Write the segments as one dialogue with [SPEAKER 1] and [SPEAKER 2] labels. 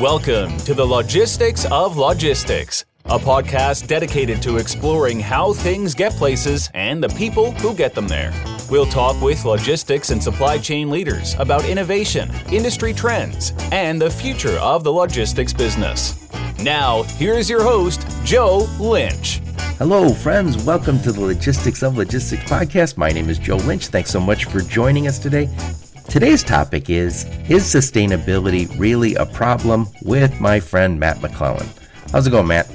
[SPEAKER 1] Welcome to the Logistics of Logistics, a podcast dedicated to exploring how things get places and the people who get them there. We'll talk with logistics and supply chain leaders about innovation, industry trends, and the future of the logistics business. Now, here's your host, Joe Lynch.
[SPEAKER 2] Hello, friends. Welcome to the Logistics of Logistics podcast. My name is Joe Lynch. Thanks so much for joining us today. Today's topic is Is sustainability really a problem? with my friend Matt McLelland. How's it going, Matt?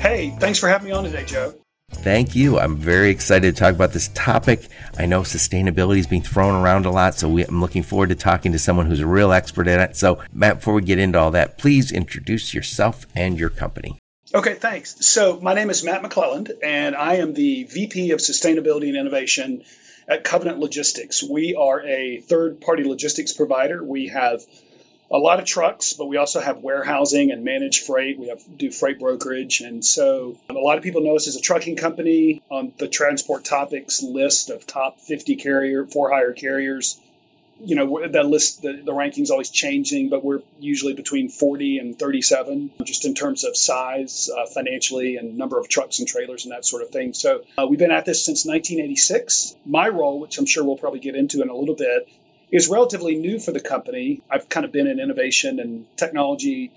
[SPEAKER 3] Hey, thanks for having me on today, Joe.
[SPEAKER 2] Thank you. I'm very excited to talk about this topic. I know sustainability is being thrown around a lot, so we, I'm looking forward to talking to someone who's a real expert in it. So, Matt, before we get into all that, please introduce yourself and your company.
[SPEAKER 3] Okay, thanks. So, my name is Matt McLelland, and I am the VP of Sustainability and Innovation at Covenant Logistics. We are a third party logistics provider. We have a lot of trucks, but we also have warehousing and managed freight. We have do freight brokerage, and so um, a lot of people know us as a trucking company on the Transport Topics list of top 50 carrier for hire carriers you know that list the, the rankings always changing but we're usually between 40 and 37 just in terms of size uh, financially and number of trucks and trailers and that sort of thing. So uh, we've been at this since 1986 my role which i'm sure we'll probably get into in a little bit is relatively new for the company. I've kind of been in innovation and technology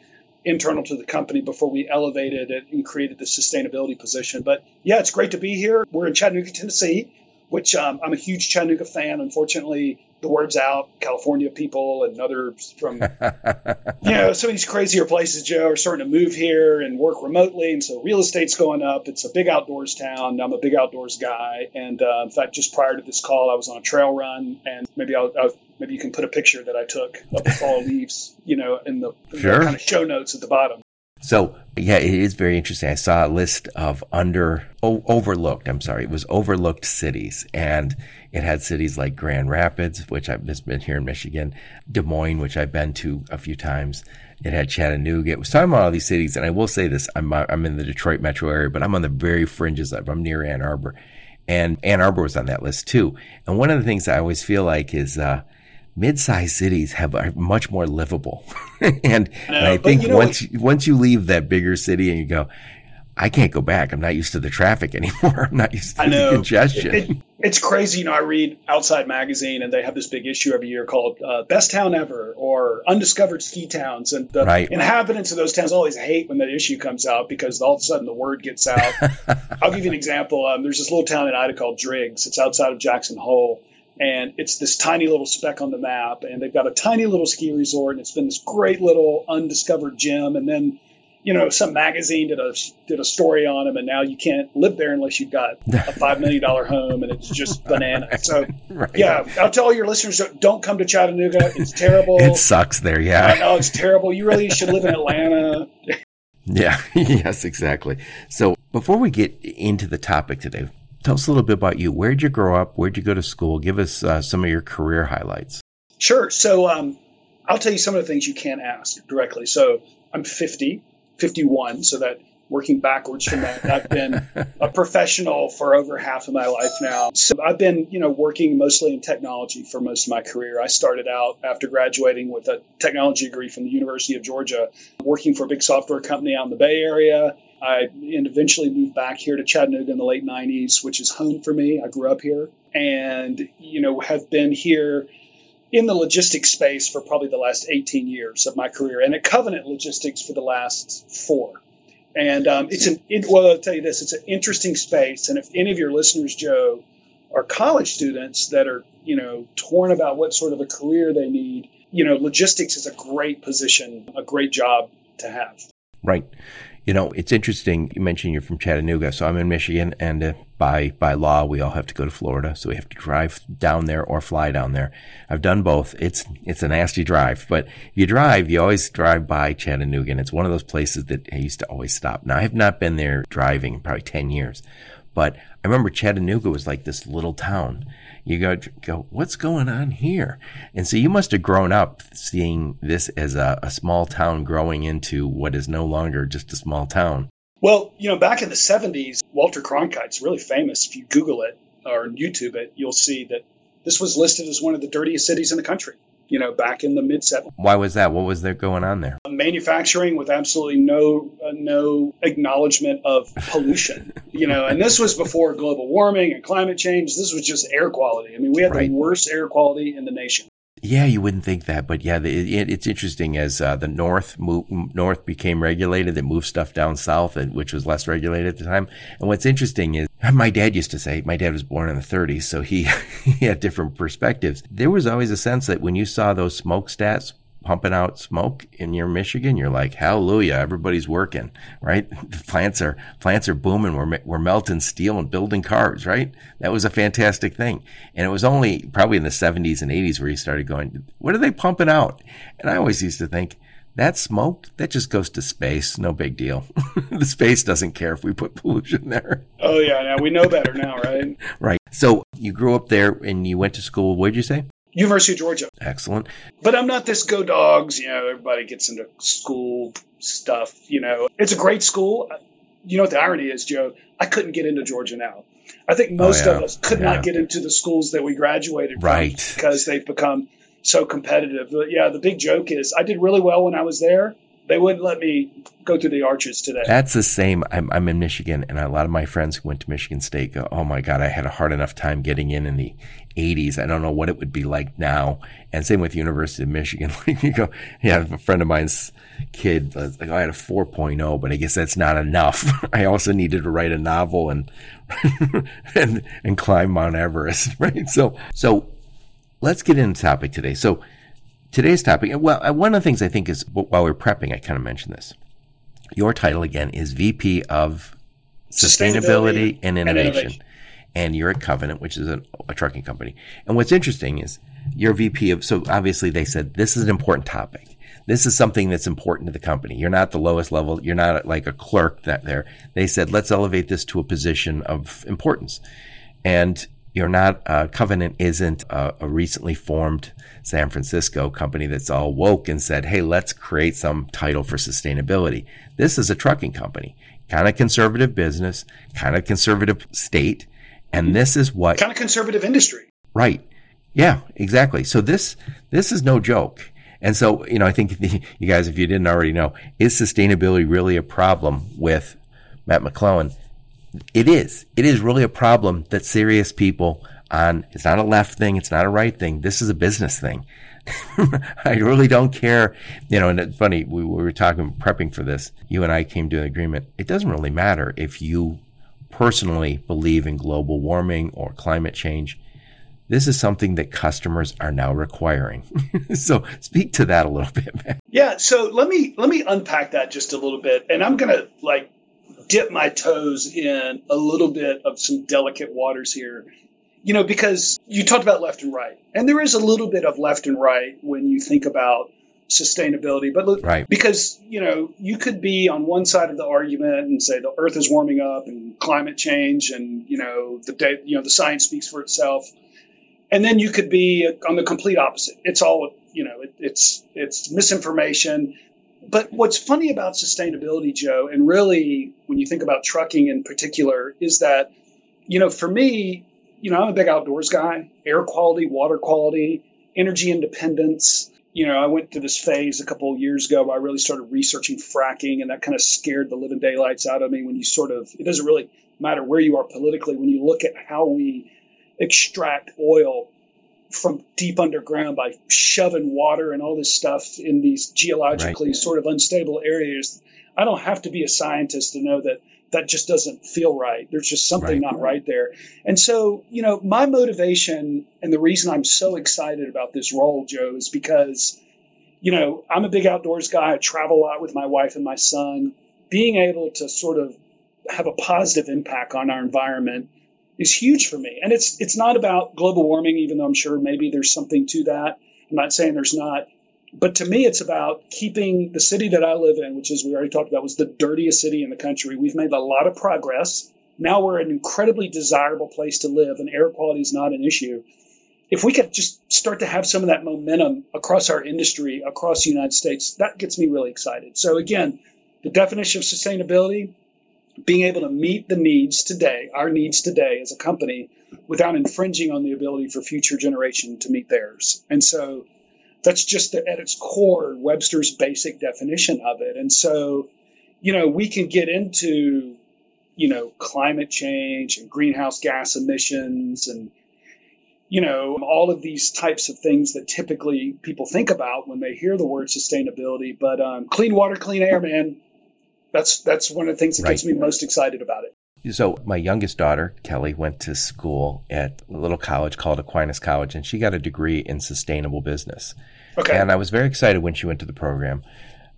[SPEAKER 3] internal to the company before we elevated it and created the sustainability position. But yeah it's great to be here. We're in chattanooga tennessee which um, i'm a huge chattanooga fan. Unfortunately the word's out. California people and others from you know some of these crazier places, Joe, are starting to move here and work remotely, and so real estate's going up. It's a big outdoors town. I'm a big outdoors guy, and uh, in fact, just prior to this call, I was on a trail run, and maybe I'll, I'll maybe you can put a picture that I took of the fall leaves, you know, in the, in
[SPEAKER 2] sure.
[SPEAKER 3] the kind of show notes at the bottom.
[SPEAKER 2] So yeah, it is very interesting. I saw a list of under overlooked. I'm sorry, it was overlooked cities, and it had cities like Grand Rapids, which I've just been here in Michigan, Des Moines, which I've been to a few times. It had Chattanooga. It was talking about all these cities, and I will say this: I'm I'm in the Detroit metro area, but I'm on the very fringes of. I'm near Ann Arbor, and Ann Arbor was on that list too. And one of the things I always feel like is. Uh, mid-sized cities have are much more livable. and, and, I think you know, once you, once you leave that bigger city and you go, I can't go back. I'm not used to the traffic anymore. I'm not used to the congestion.
[SPEAKER 3] It, it, it's crazy. You know, I read Outside Magazine, and they have this big issue every year called uh, "Best Town Ever" or "Undiscovered Ski Towns," and the right. inhabitants of those towns always hate when that issue comes out because all of a sudden the word gets out. I'll give you an example. Um, there's this little town in Idaho called Driggs. It's outside of Jackson Hole, and it's this tiny little speck on the map and they've got a tiny little ski resort and it's been this great little undiscovered gem and then you know some magazine did a did a story on them and now you can't live there unless you've got a five million dollar home and it's just banana so right. yeah i'll tell all your listeners don't come to chattanooga. It's terrible.
[SPEAKER 2] It sucks there yeah.
[SPEAKER 3] I know it's terrible. You really should live in atlanta.
[SPEAKER 2] Yeah. Yes exactly. So before we get into the topic today Tell us a little bit about you. Where'd you grow up? Where'd you go to school? Give us uh, some of your career highlights.
[SPEAKER 3] Sure. So um, I'll tell you some of the things you can't ask directly. So I'm 50, 51. So that working backwards from that, I've been a professional for over half of my life now. So I've been, you know, working mostly in technology for most of my career. I started out after graduating with a technology degree from the University of Georgia, working for a big software company out in the Bay Area I and eventually moved back here to Chattanooga in the late 90s, which is home for me. I grew up here and, you know, have been here in the logistics space for probably the last 18 years of my career and at Covenant Logistics for the last four. And um, it's an, it, well, I'll tell you this, it's an interesting space. And if any of your listeners, Joe, are college students that are, you know, torn about what sort of a career they need, you know, logistics is a great position, a great job to have.
[SPEAKER 2] Right. You know, it's interesting. You mentioned you're from Chattanooga, so I'm in Michigan, and uh, by by law, we all have to go to Florida, so we have to drive down there or fly down there. I've done both. It's it's a nasty drive, but if you drive, you always drive by Chattanooga, and it's one of those places that I used to always stop. Now I have not been there driving in probably ten years, but I remember Chattanooga was like this little town you go, go, what's going on here? And so you must have grown up seeing this as a, a small town growing into what is no longer just a small town.
[SPEAKER 3] Well, you know, back in the 70s, Walter Cronkite's really famous. If you Google it or YouTube it, you'll see that this was listed as one of the dirtiest cities in the country. You know, back in the mid 70s.
[SPEAKER 2] Why was that? What was there going on there?
[SPEAKER 3] Manufacturing with absolutely no uh, no acknowledgement of pollution, you know, and this was before global warming and climate change. This was just air quality. I mean, we had right. the worst air quality in the nation.
[SPEAKER 2] Yeah, you wouldn't think that, but yeah, the, it, it's interesting as uh, the north move, north became regulated, it moved stuff down south, which was less regulated at the time. And what's interesting is my dad used to say, my dad was born in the 30s, so he, he had different perspectives. There was always a sense that when you saw those smoke stats pumping out smoke in your Michigan, you're like, hallelujah, everybody's working, right? The plants are, plants are booming. We're, we're melting steel and building cars, right? That was a fantastic thing. And it was only probably in the 70s and 80s where you started going, what are they pumping out? And I always used to think, that smoke, that just goes to space. No big deal. the space doesn't care if we put pollution there.
[SPEAKER 3] Oh, yeah. Now we know better now, right?
[SPEAKER 2] right. So you grew up there and you went to school. Where'd you say?
[SPEAKER 3] University of Georgia.
[SPEAKER 2] Excellent.
[SPEAKER 3] But I'm not this go dogs. You know, everybody gets into school stuff. You know, it's a great school. You know what the irony is, Joe? I couldn't get into Georgia now. I think oh, most oh, yeah. of us could yeah. not get into the schools that we graduated
[SPEAKER 2] right.
[SPEAKER 3] from because they've become so competitive. But yeah, the big joke is I did really well when I was there. They wouldn't let me go to the arches today.
[SPEAKER 2] That's the same. I'm, I'm in Michigan, and a lot of my friends who went to Michigan State go, "Oh my God, I had a hard enough time getting in in the 80s. I don't know what it would be like now. And same with University of Michigan. you go, yeah, a friend of mine's kid, uh, like, oh, I had a 4.0, but I guess that's not enough. I also needed to write a novel and, and, and climb Mount Everest, right? So, so let's get into the topic today. So today's topic, well, uh, one of the things I think is while we're prepping, I kind of mentioned this. Your title again is VP of Sustainability, Sustainability and, Innovation. and Innovation and you're at Covenant, which is a, a trucking company. And what's interesting is you're VP of, so obviously they said this is an important topic. This is something that's important to the company. You're not the lowest level. You're not like a clerk that there. They said, let's elevate this to a position of importance. And you're not, uh, Covenant isn't a, a, recently formed San Francisco company that's all woke and said, hey, let's create some title for sustainability. This is a trucking company, kind of conservative business, kind of conservative state. And this is what
[SPEAKER 3] kind of conservative industry.
[SPEAKER 2] Right. Yeah, exactly. So this, this is no joke. And so, you know, I think you guys, if you didn't already know, is sustainability really a problem with Matt McLelland? It is. It is really a problem that serious people on, it's not a left thing. It's not a right thing. This is a business thing. I really don't care. You know, and it's funny, we, we were talking, prepping for this. You and I came to an agreement. It doesn't really matter if you personally believe in global warming or climate change. This is something that customers are now requiring. so speak to that a little bit, man.
[SPEAKER 3] Yeah, so let me let me unpack that just a little bit. And I'm gonna like dip my toes in a little bit of some delicate waters here. You know, because you talked about left and right. And there is a little bit of left and right when you think about sustainability. But look,
[SPEAKER 2] right.
[SPEAKER 3] because you know you could be on one side of the argument and say the Earth is warming up and climate change, and you know the day, you know the science speaks for itself, and then you could be on the complete opposite. It's all you know. It, it's it's misinformation. But what's funny about sustainability, Joe, and really when you think about trucking in particular, is that you know for me, you know I'm a big outdoors guy. Air quality, water quality, energy independence you know, I went through this phase a couple of years ago where I really started researching fracking, and that kind of scared the living daylights out of me. When you sort of, it doesn't really matter where you are politically, when you look at how we extract oil from deep underground by shoving water and all this stuff in these geologically right. sort of unstable areas. I don't have to be a scientist to know that that just doesn't feel right. There's just something right. not right there. And so, you know, my motivation and the reason I'm so excited about this role, Joe, is because, you know, I'm a big outdoors guy. I travel a lot with my wife and my son. Being able to sort of have a positive impact on our environment is huge for me. And it's it's not about global warming, even though I'm sure maybe there's something to that. I'm not saying there's not. But to me, it's about keeping the city that I live in, which is we already talked about, was the dirtiest city in the country. We've made a lot of progress. Now we're an incredibly desirable place to live, and air quality is not an issue. If we could just start to have some of that momentum across our industry, across the United States, that gets me really excited. So, again, the definition of sustainability being able to meet the needs today, our needs today as a company, without infringing on the ability for future generation to meet theirs. And so That's just the, at its core Webster's basic definition of it. And so, you know, we can get into, you know, climate change and greenhouse gas emissions and, you know, all of these types of things that typically people think about when they hear the word sustainability. But um, clean water, clean air, man, that's that's one of the things that right. gets me most excited about it.
[SPEAKER 2] So my youngest daughter, Kelly, went to school at a little college called Aquinas College, and she got a degree in sustainable business. Okay. And I was very excited when she went to the program.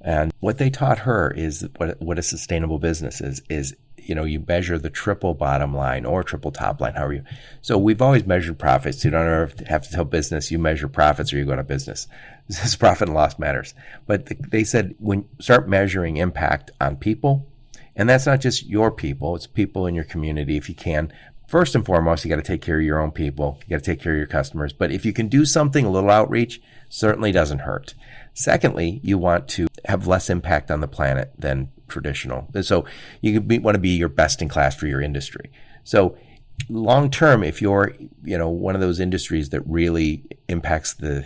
[SPEAKER 2] And what they taught her is what what a sustainable business is is you know you measure the triple bottom line or triple top line, however you. So we've always measured profits. You don't have to tell business you measure profits or you go of business. This profit and loss matters. But they said when start measuring impact on people, and that's not just your people, it's people in your community if you can. First and foremost, you got to take care of your own people. You got to take care of your customers. But if you can do something, a little outreach, certainly doesn't hurt. Secondly, you want to have less impact on the planet than traditional. So you want to be your best in class for your industry. So long term, if you're, you know, one of those industries that really impacts the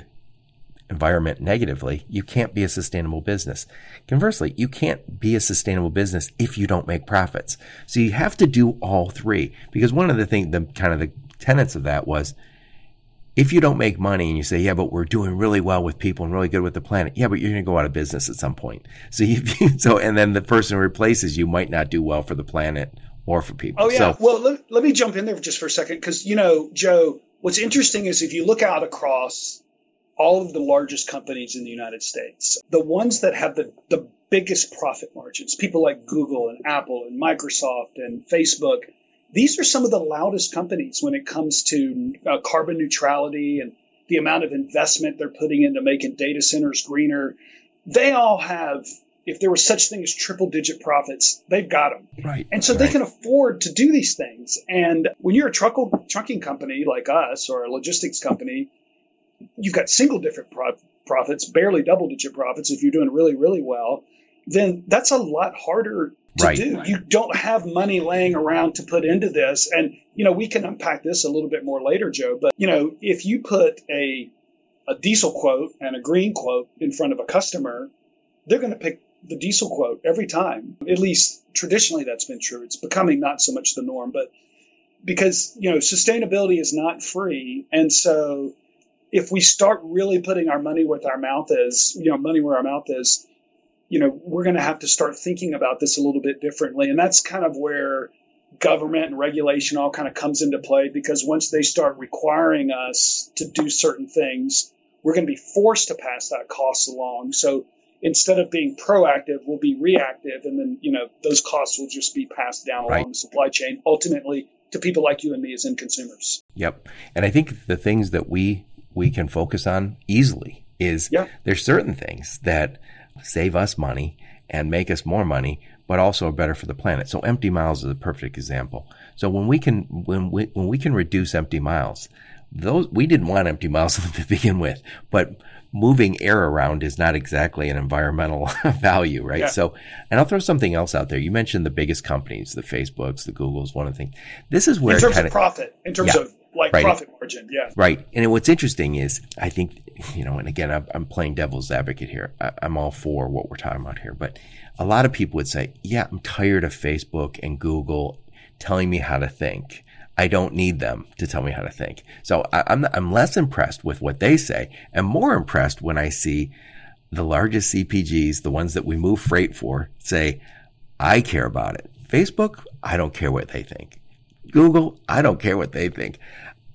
[SPEAKER 2] environment negatively, you can't be a sustainable business. Conversely, you can't be a sustainable business if you don't make profits. So you have to do all three because one of the things, the kind of the tenets of that was if you don't make money and you say, yeah, but we're doing really well with people and really good with the planet. Yeah, but you're going to go out of business at some point. So you, so, and then the person who replaces you might not do well for the planet or for people.
[SPEAKER 3] Oh yeah. So, well, let, let me jump in there just for a second. Cause you know, Joe, what's interesting is if you look out across all of the largest companies in the United States, the ones that have the, the biggest profit margins, people like Google and Apple and Microsoft and Facebook, these are some of the loudest companies when it comes to uh, carbon neutrality and the amount of investment they're putting into making data centers greener. They all have, if there was such thing as triple digit profits, they've got them.
[SPEAKER 2] Right.
[SPEAKER 3] And so
[SPEAKER 2] right.
[SPEAKER 3] they can afford to do these things. And when you're a truck, trucking company like us or a logistics company, you've got single different profits, barely double digit profits if you're doing really, really well, then that's a lot harder to right. do. You don't have money laying around to put into this. And, you know, we can unpack this a little bit more later, Joe, but, you know, if you put a, a diesel quote and a green quote in front of a customer, they're going to pick the diesel quote every time. At least traditionally that's been true. It's becoming not so much the norm, but because, you know, sustainability is not free. And so if we start really putting our money where our mouth is, you know, money where our mouth is, you know, we're going to have to start thinking about this a little bit differently. And that's kind of where government and regulation all kind of comes into play because once they start requiring us to do certain things, we're going to be forced to pass that cost along. So instead of being proactive, we'll be reactive. And then, you know, those costs will just be passed down right. along the supply chain, ultimately to people like you and me as end consumers.
[SPEAKER 2] Yep. And I think the things that we we can focus on easily is yeah. there's certain things that save us money and make us more money, but also better for the planet. So empty miles is a perfect example. So when we can when we when we can reduce empty miles, those we didn't want empty miles to begin with, but moving air around is not exactly an environmental value, right? Yeah. So, and I'll throw something else out there. You mentioned the biggest companies, the Facebooks, the Googles, one of the things. This is where
[SPEAKER 3] in terms kinda, of profit, in terms yeah, of like right. profit margin, yeah,
[SPEAKER 2] right. And what's interesting is, I think you know, and again, I'm, I'm playing devil's advocate here. I, I'm all for what we're talking about here, but a lot of people would say, "Yeah, I'm tired of Facebook and Google telling me how to think." I don't need them to tell me how to think. So I, I'm, I'm less impressed with what they say and more impressed when I see the largest CPGs, the ones that we move freight for, say, I care about it. Facebook, I don't care what they think. Google, I don't care what they think.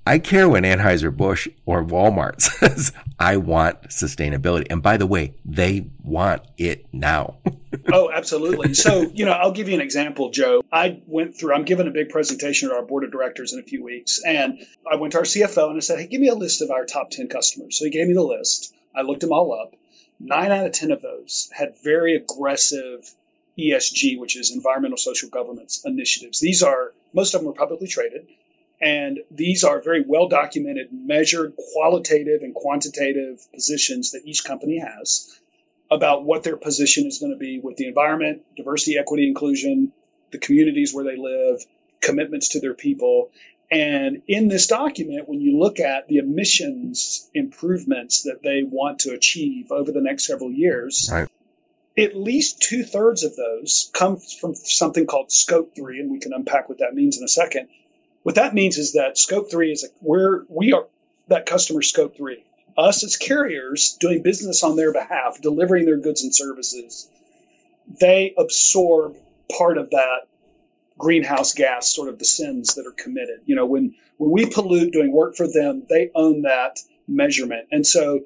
[SPEAKER 2] I care when Anheuser-Busch or Walmart says, I want sustainability. And by the way, they want it now.
[SPEAKER 3] oh, absolutely. So, you know, I'll give you an example, Joe. I went through, I'm giving a big presentation to our board of directors in a few weeks. And I went to our CFO and I said, hey, give me a list of our top 10 customers. So he gave me the list. I looked them all up. Nine out of 10 of those had very aggressive ESG, which is environmental social governance initiatives. These are, most of them are publicly traded. And these are very well documented, measured qualitative and quantitative positions that each company has about what their position is going to be with the environment, diversity, equity, inclusion, the communities where they live, commitments to their people. And in this document, when you look at the emissions improvements that they want to achieve over the next several years,
[SPEAKER 2] Right.
[SPEAKER 3] at least two thirds of those come from something called scope three, and we can unpack what that means in a second. What that means is that scope three is where we are that customer scope three. Us as carriers doing business on their behalf, delivering their goods and services, they absorb part of that greenhouse gas sort of the sins that are committed. You know, when when we pollute doing work for them, they own that measurement. And so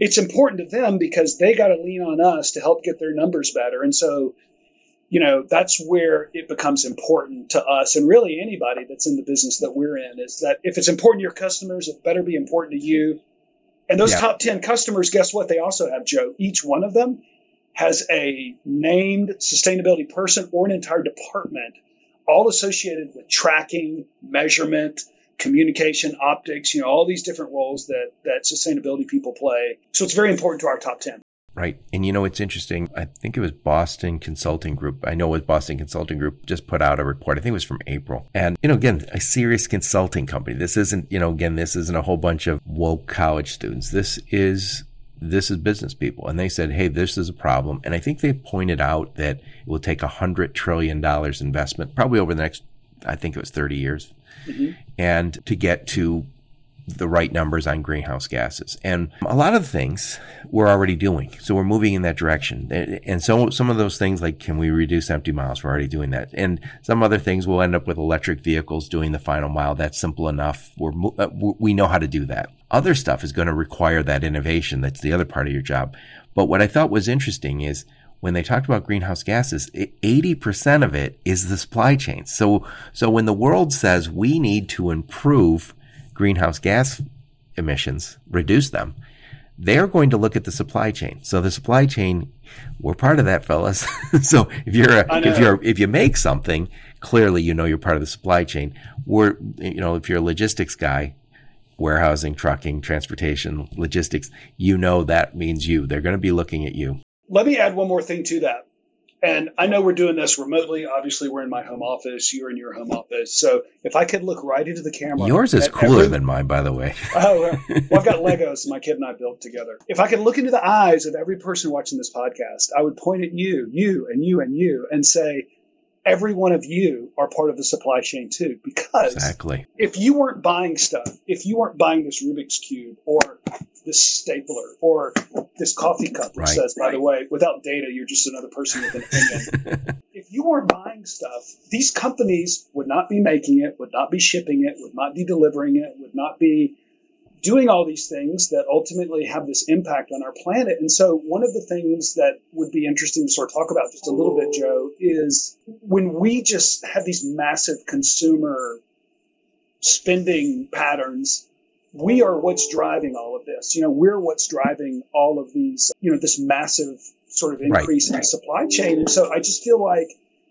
[SPEAKER 3] it's important to them because they got to lean on us to help get their numbers better. And so, you know, that's where it becomes important to us and really anybody that's in the business that we're in is that if it's important to your customers, it better be important to you. And those
[SPEAKER 2] Yeah.
[SPEAKER 3] top 10 customers, guess what? They also have Joe. Each one of them has a named sustainability person or an entire department, all associated with tracking, measurement, communication, optics, you know, all these different roles that that sustainability people play. So it's very important to our top 10.
[SPEAKER 2] Right. And you know, it's interesting. I think it was Boston Consulting Group. I know it was Boston Consulting Group just put out a report. I think it was from April. And, you know, again, a serious consulting company. This isn't, you know, again, this isn't a whole bunch of woke college students. This is, this is business people. And they said, Hey, this is a problem. And I think they pointed out that it will take a hundred trillion dollars investment, probably over the next, I think it was 30 years mm-hmm. and to get to the right numbers on greenhouse gases. And a lot of things we're already doing. So we're moving in that direction. And- so some of those things like can we reduce empty miles? We're already doing that. And some other things we'll end up with electric vehicles doing the final mile. That's simple enough. We're, uh, we know how to do that. Other stuff is going to require that innovation. That's the other part of your job. But what I thought was interesting is when they talked about greenhouse gases, 80% of it is the supply chain. So, so when the world says we need to improve greenhouse gas emissions, reduce them, they're going to look at the supply chain. So the supply chain, we're part of that, fellas. so if you're
[SPEAKER 3] I
[SPEAKER 2] a,
[SPEAKER 3] know.
[SPEAKER 2] if you're if you make something, clearly you know you're part of the supply chain. We're you know if you're a logistics guy, warehousing, trucking, transportation, logistics, you know that means you. They're going to be looking at you.
[SPEAKER 3] Let me add one more thing to that. And I know we're doing this remotely. Obviously, we're in my home office. You're in your home office. So if I could look right into the camera.
[SPEAKER 2] Yours is cooler
[SPEAKER 3] every-
[SPEAKER 2] than mine, by the way.
[SPEAKER 3] Oh, well, well, I've got Legos my kid and I built together. If I could look into the eyes of every person watching this podcast, I would point at you, you, and you, and you, and say, every one of you are part of the supply chain too. Because
[SPEAKER 2] Exactly.
[SPEAKER 3] if you weren't buying stuff, if you weren't buying this Rubik's Cube or this stapler or this coffee cup which
[SPEAKER 2] Right.
[SPEAKER 3] says, by the way, without data, you're just another person with an opinion. if you weren't buying stuff, these companies would not be making it, would not be shipping it, would not be delivering it, would not be doing all these things that ultimately have this impact on our planet. And so, one of the things that would be interesting to sort of talk about just a little bit, Joe, is when we just have these massive consumer spending patterns, we are what's driving all of this. You know, we're what's driving all of these, you know, this massive sort of
[SPEAKER 2] Right.
[SPEAKER 3] increase in the supply chain. And so I just feel like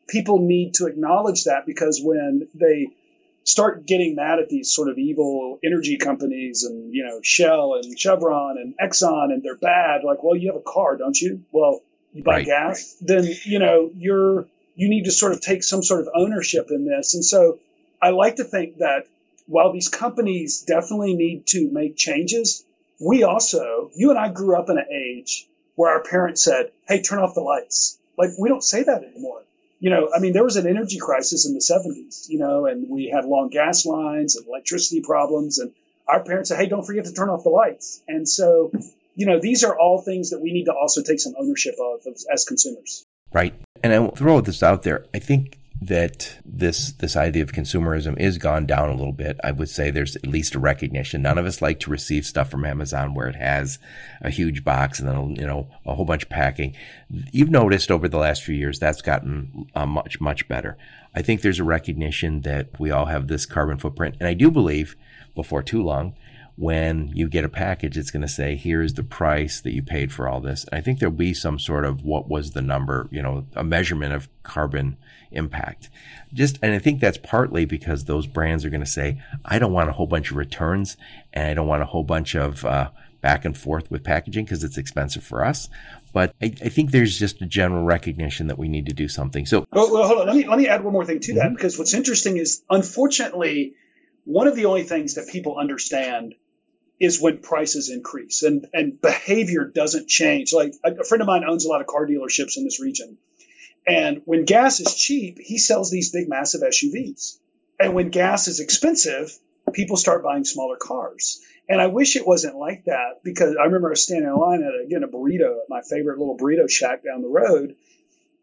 [SPEAKER 3] people need to acknowledge that because when they start getting mad at these sort of evil energy companies and, you know, Shell and Chevron and Exxon and they're bad, like, well, you have a car, don't you? Well, you buy
[SPEAKER 2] Right.
[SPEAKER 3] gas, then, you know, you're, you need to sort of take some sort of ownership in this. And so I like to think that while these companies definitely need to make changes, we also, you and I grew up in an age where our parents said, Hey, turn off the lights. Like, we don't say that anymore. You know, I mean, there was an energy crisis in the 70s, you know, and we had long gas lines and electricity problems. And our parents said, Hey, don't forget to turn off the lights. And so, you know, these are all things that we need to also take some ownership of as, consumers.
[SPEAKER 2] Right. And I will throw this out there. I think that this this idea of consumerism is gone down a little bit. I would say there's at least a recognition. None of us like to receive stuff from Amazon where it has a huge box and then you know a whole bunch of packing. You've noticed over the last few years that's gotten uh, much much better. I think there's a recognition that we all have this carbon footprint, and I do believe before too long when you get a package, it's going to say, here's the price that you paid for all this. And I think there'll be some sort of what was the number, you know, a measurement of carbon impact. Just, and I think that's partly because those brands are going to say, I don't want a whole bunch of returns and I don't want a whole bunch of, uh, back and forth with packaging because it's expensive for us. But I, I think there's just a general recognition that we need to do something. So
[SPEAKER 3] Well, well, hold on. Let me let me add one more thing to that
[SPEAKER 2] Mhm.
[SPEAKER 3] because what's interesting is, unfortunately, one of the only things that people understand is when prices increase and, and behavior doesn't change. Like a friend of mine owns a lot of car dealerships in this region. And when gas is cheap, he sells these big, massive SUVs. And when gas is expensive, people start buying smaller cars. And I wish it wasn't like that because I remember I was standing in line at again a burrito at my favorite little burrito shack down the road.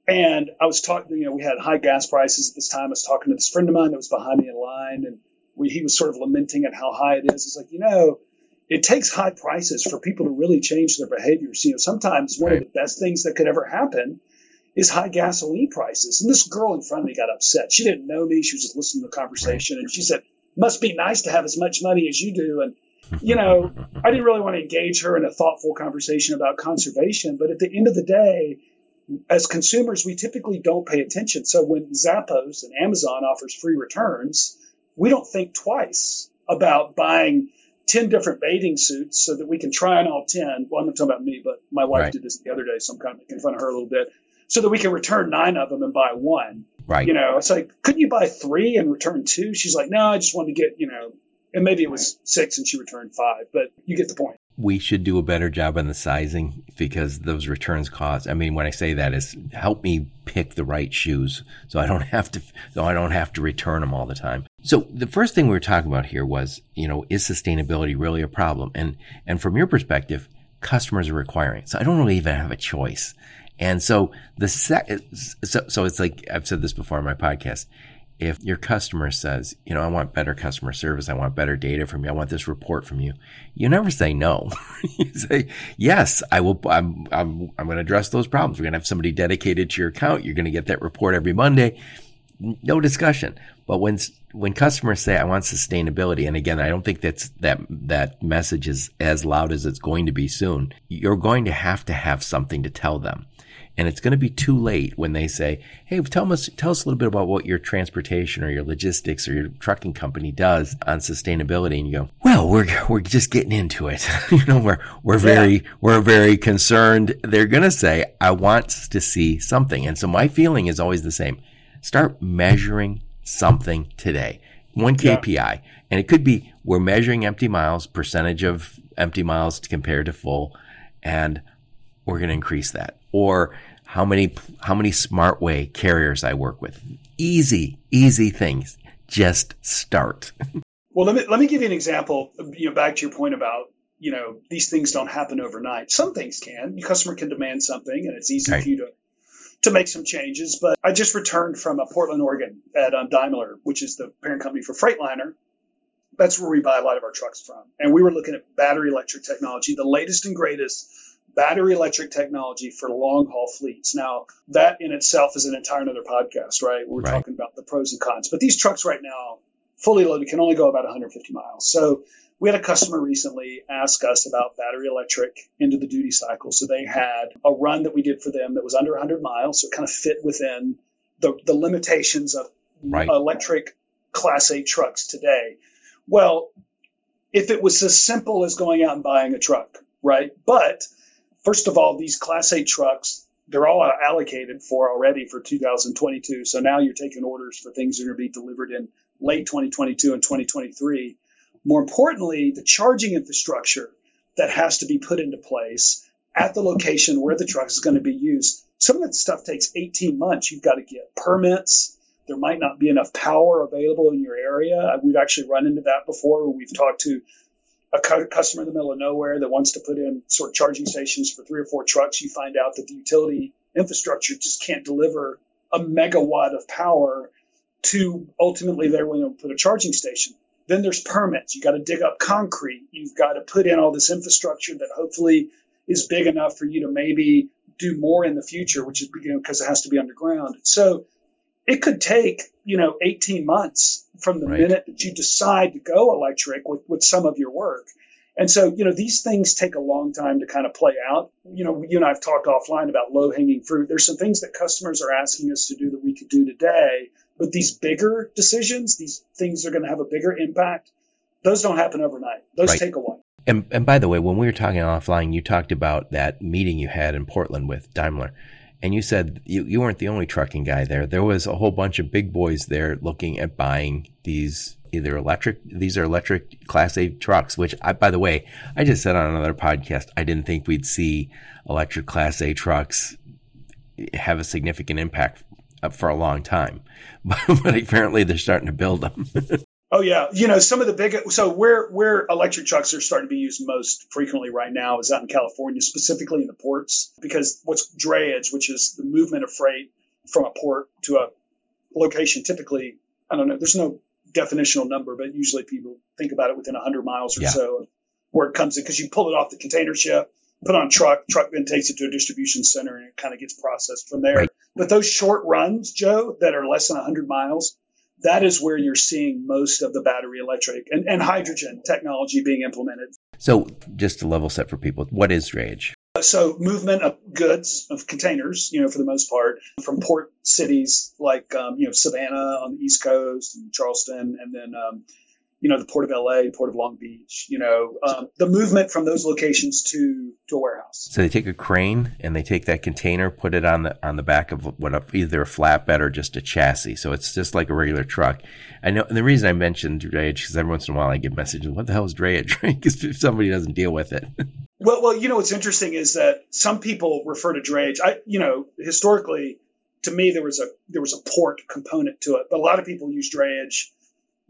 [SPEAKER 3] And I was talking, you know, we had high gas prices at this time. I was talking to this friend of mine that was behind me in line, and we, he was sort of lamenting at how high it is. It's like, you know, it takes high prices for people to really change their behaviors. You know, sometimes one right. of the best things that could ever happen is high gasoline prices. And this girl in front of me got upset. She didn't know me. She was just listening to the conversation. And she said, must be nice to have as much money as you do. And, you know, I didn't really want to engage her in a thoughtful conversation about conservation. But at the end of the day, as consumers, we typically don't pay attention. So when Zappos and Amazon offers free returns, we don't think twice about buying 10 different bathing suits so that we can try on all 10. Well, I'm not talking about me, but my wife right. did this the other day, so I'm kind of making fun of her a little bit, so that we can return nine of them and buy one.
[SPEAKER 2] Right.
[SPEAKER 3] You know, it's like, couldn't you buy three and return two? She's like, no, I just wanted to get, you know, and maybe it was six and she returned five, but you get the point.
[SPEAKER 2] We should do a better job on the sizing because those returns cost. I mean, when I say that is help me pick the right shoes so I don't have to, so I don't have to return them all the time. So the first thing we were talking about here was, you know, is sustainability really a problem? And, and from your perspective, customers are requiring. So I don't really even have a choice. And so the sec, so, so it's like I've said this before in my podcast if your customer says, you know, I want better customer service, I want better data from you, I want this report from you, you never say no. you say, yes, I will, I'm, I'm, I'm going to address those problems. We're going to have somebody dedicated to your account. You're going to get that report every Monday. No discussion. But when, when customers say, I want sustainability, and again, I don't think that's, that, that message is as loud as it's going to be soon. You're going to have to have something to tell them. And it's going to be too late when they say, Hey, tell us, tell us a little bit about what your transportation or your logistics or your trucking company does on sustainability. And you go, well, we're, we're just getting into it. you know, we're, we're very, yeah. we're very concerned. They're going to say, I want to see something. And so my feeling is always the same. Start measuring something today. One KPI. Yeah. And it could be we're measuring empty miles, percentage of empty miles compared to full. And we're going to increase that. Or how many, how many SmartWay carriers I work with. Easy, easy things. Just start.
[SPEAKER 3] well, let me, let me give you an example, you know, back to your point about, you know, these things don't happen overnight. Some things can. Your customer can demand something and it's easy right. for you to, to make some changes. But I just returned from a Portland, Oregon at um, Daimler, which is the parent company for Freightliner. That's where we buy a lot of our trucks from. And we were looking at battery electric technology, the latest and greatest battery electric technology for long haul fleets. Now, that in itself is an entire another podcast, right? We're right. talking about the pros and cons. But these trucks right now, fully loaded, can only go about 150 miles. So we had a customer recently ask us about battery electric into the duty cycle. So they had a run that we did for them that was under 100 miles. So it kind of fit within the, the limitations of right. electric Class 8 trucks today. Well, if it was as simple as going out and buying a truck, right? But first of all, these Class 8 trucks, they're all allocated for already for 2022. So now you're taking orders for things that are going to be delivered in late 2022 and 2023. More importantly, the charging infrastructure that has to be put into place at the location where the truck is going to be used. Some of that stuff takes 18 months. You've got to get permits. There might not be enough power available in your area. We've actually run into that before. We've talked to a customer in the middle of nowhere that wants to put in sort of charging stations for three or four trucks, you find out that the utility infrastructure just can't deliver a megawatt of power to ultimately they're when to put a charging station. Then there's permits. You got to dig up concrete. You've got to put in all this infrastructure that hopefully is big enough for you to maybe do more in the future, which is because you know, it has to be underground. So it could take you know 18 months from the right. minute that you decide to go electric with, with some of your work. And so you know these things take a long time to kind of play out. You know you and i've talked offline about low hanging fruit. There's some things that customers are asking us to do that we could do today but these bigger decisions these things are going to have a bigger impact those don't happen overnight. Those right. take a while.
[SPEAKER 2] And, and by the way when we were talking offline you talked about that meeting you had in portland with daimler and you said you, you weren't the only trucking guy there. There was a whole bunch of big boys there looking at buying these either electric. These are electric Class 8 trucks, which, I, by the way, I just said on another podcast, I didn't think we'd see electric Class 8 trucks have a significant impact for a long time, but, but apparently they're starting to build them.
[SPEAKER 3] Oh yeah, you know some of the big so where where electric trucks are starting to be used most frequently right now is out in California, specifically in the ports, because what's drayage, which is the movement of freight from a port to a location, typically I don't know, there's no definitional number, but usually people think about it within 100 miles or yeah. so where it comes in because you pull it off the container ship, put on a truck, truck then takes it to a distribution center and it kind of gets processed from there. Right. But those short runs, Joe, that are less than 100 miles, that is where you're seeing most of the battery electric and, and hydrogen technology being implemented.
[SPEAKER 2] So, just to level set for people, what is drayage?
[SPEAKER 3] So, movement of goods, of containers, you know, for the most part, from port cities like, um, you know, Savannah on the East Coast and Charleston, and then um, you know, the Port of LA, Port of Long Beach, you know, um, the movement from those locations to, to a warehouse.
[SPEAKER 2] So they take a crane and they take that container, put it on the, on the back of what, either a flatbed or just a chassis. So it's just like a regular truck. I know, and the reason I mentioned drayage, because every once in a while I get messages, what the hell is drayage? Because somebody doesn't deal with it.
[SPEAKER 3] well, well, you know, what's interesting is that some people refer to drayage. I, you know, historically, to me, there was a, there was a port component to it, but a lot of people use drayage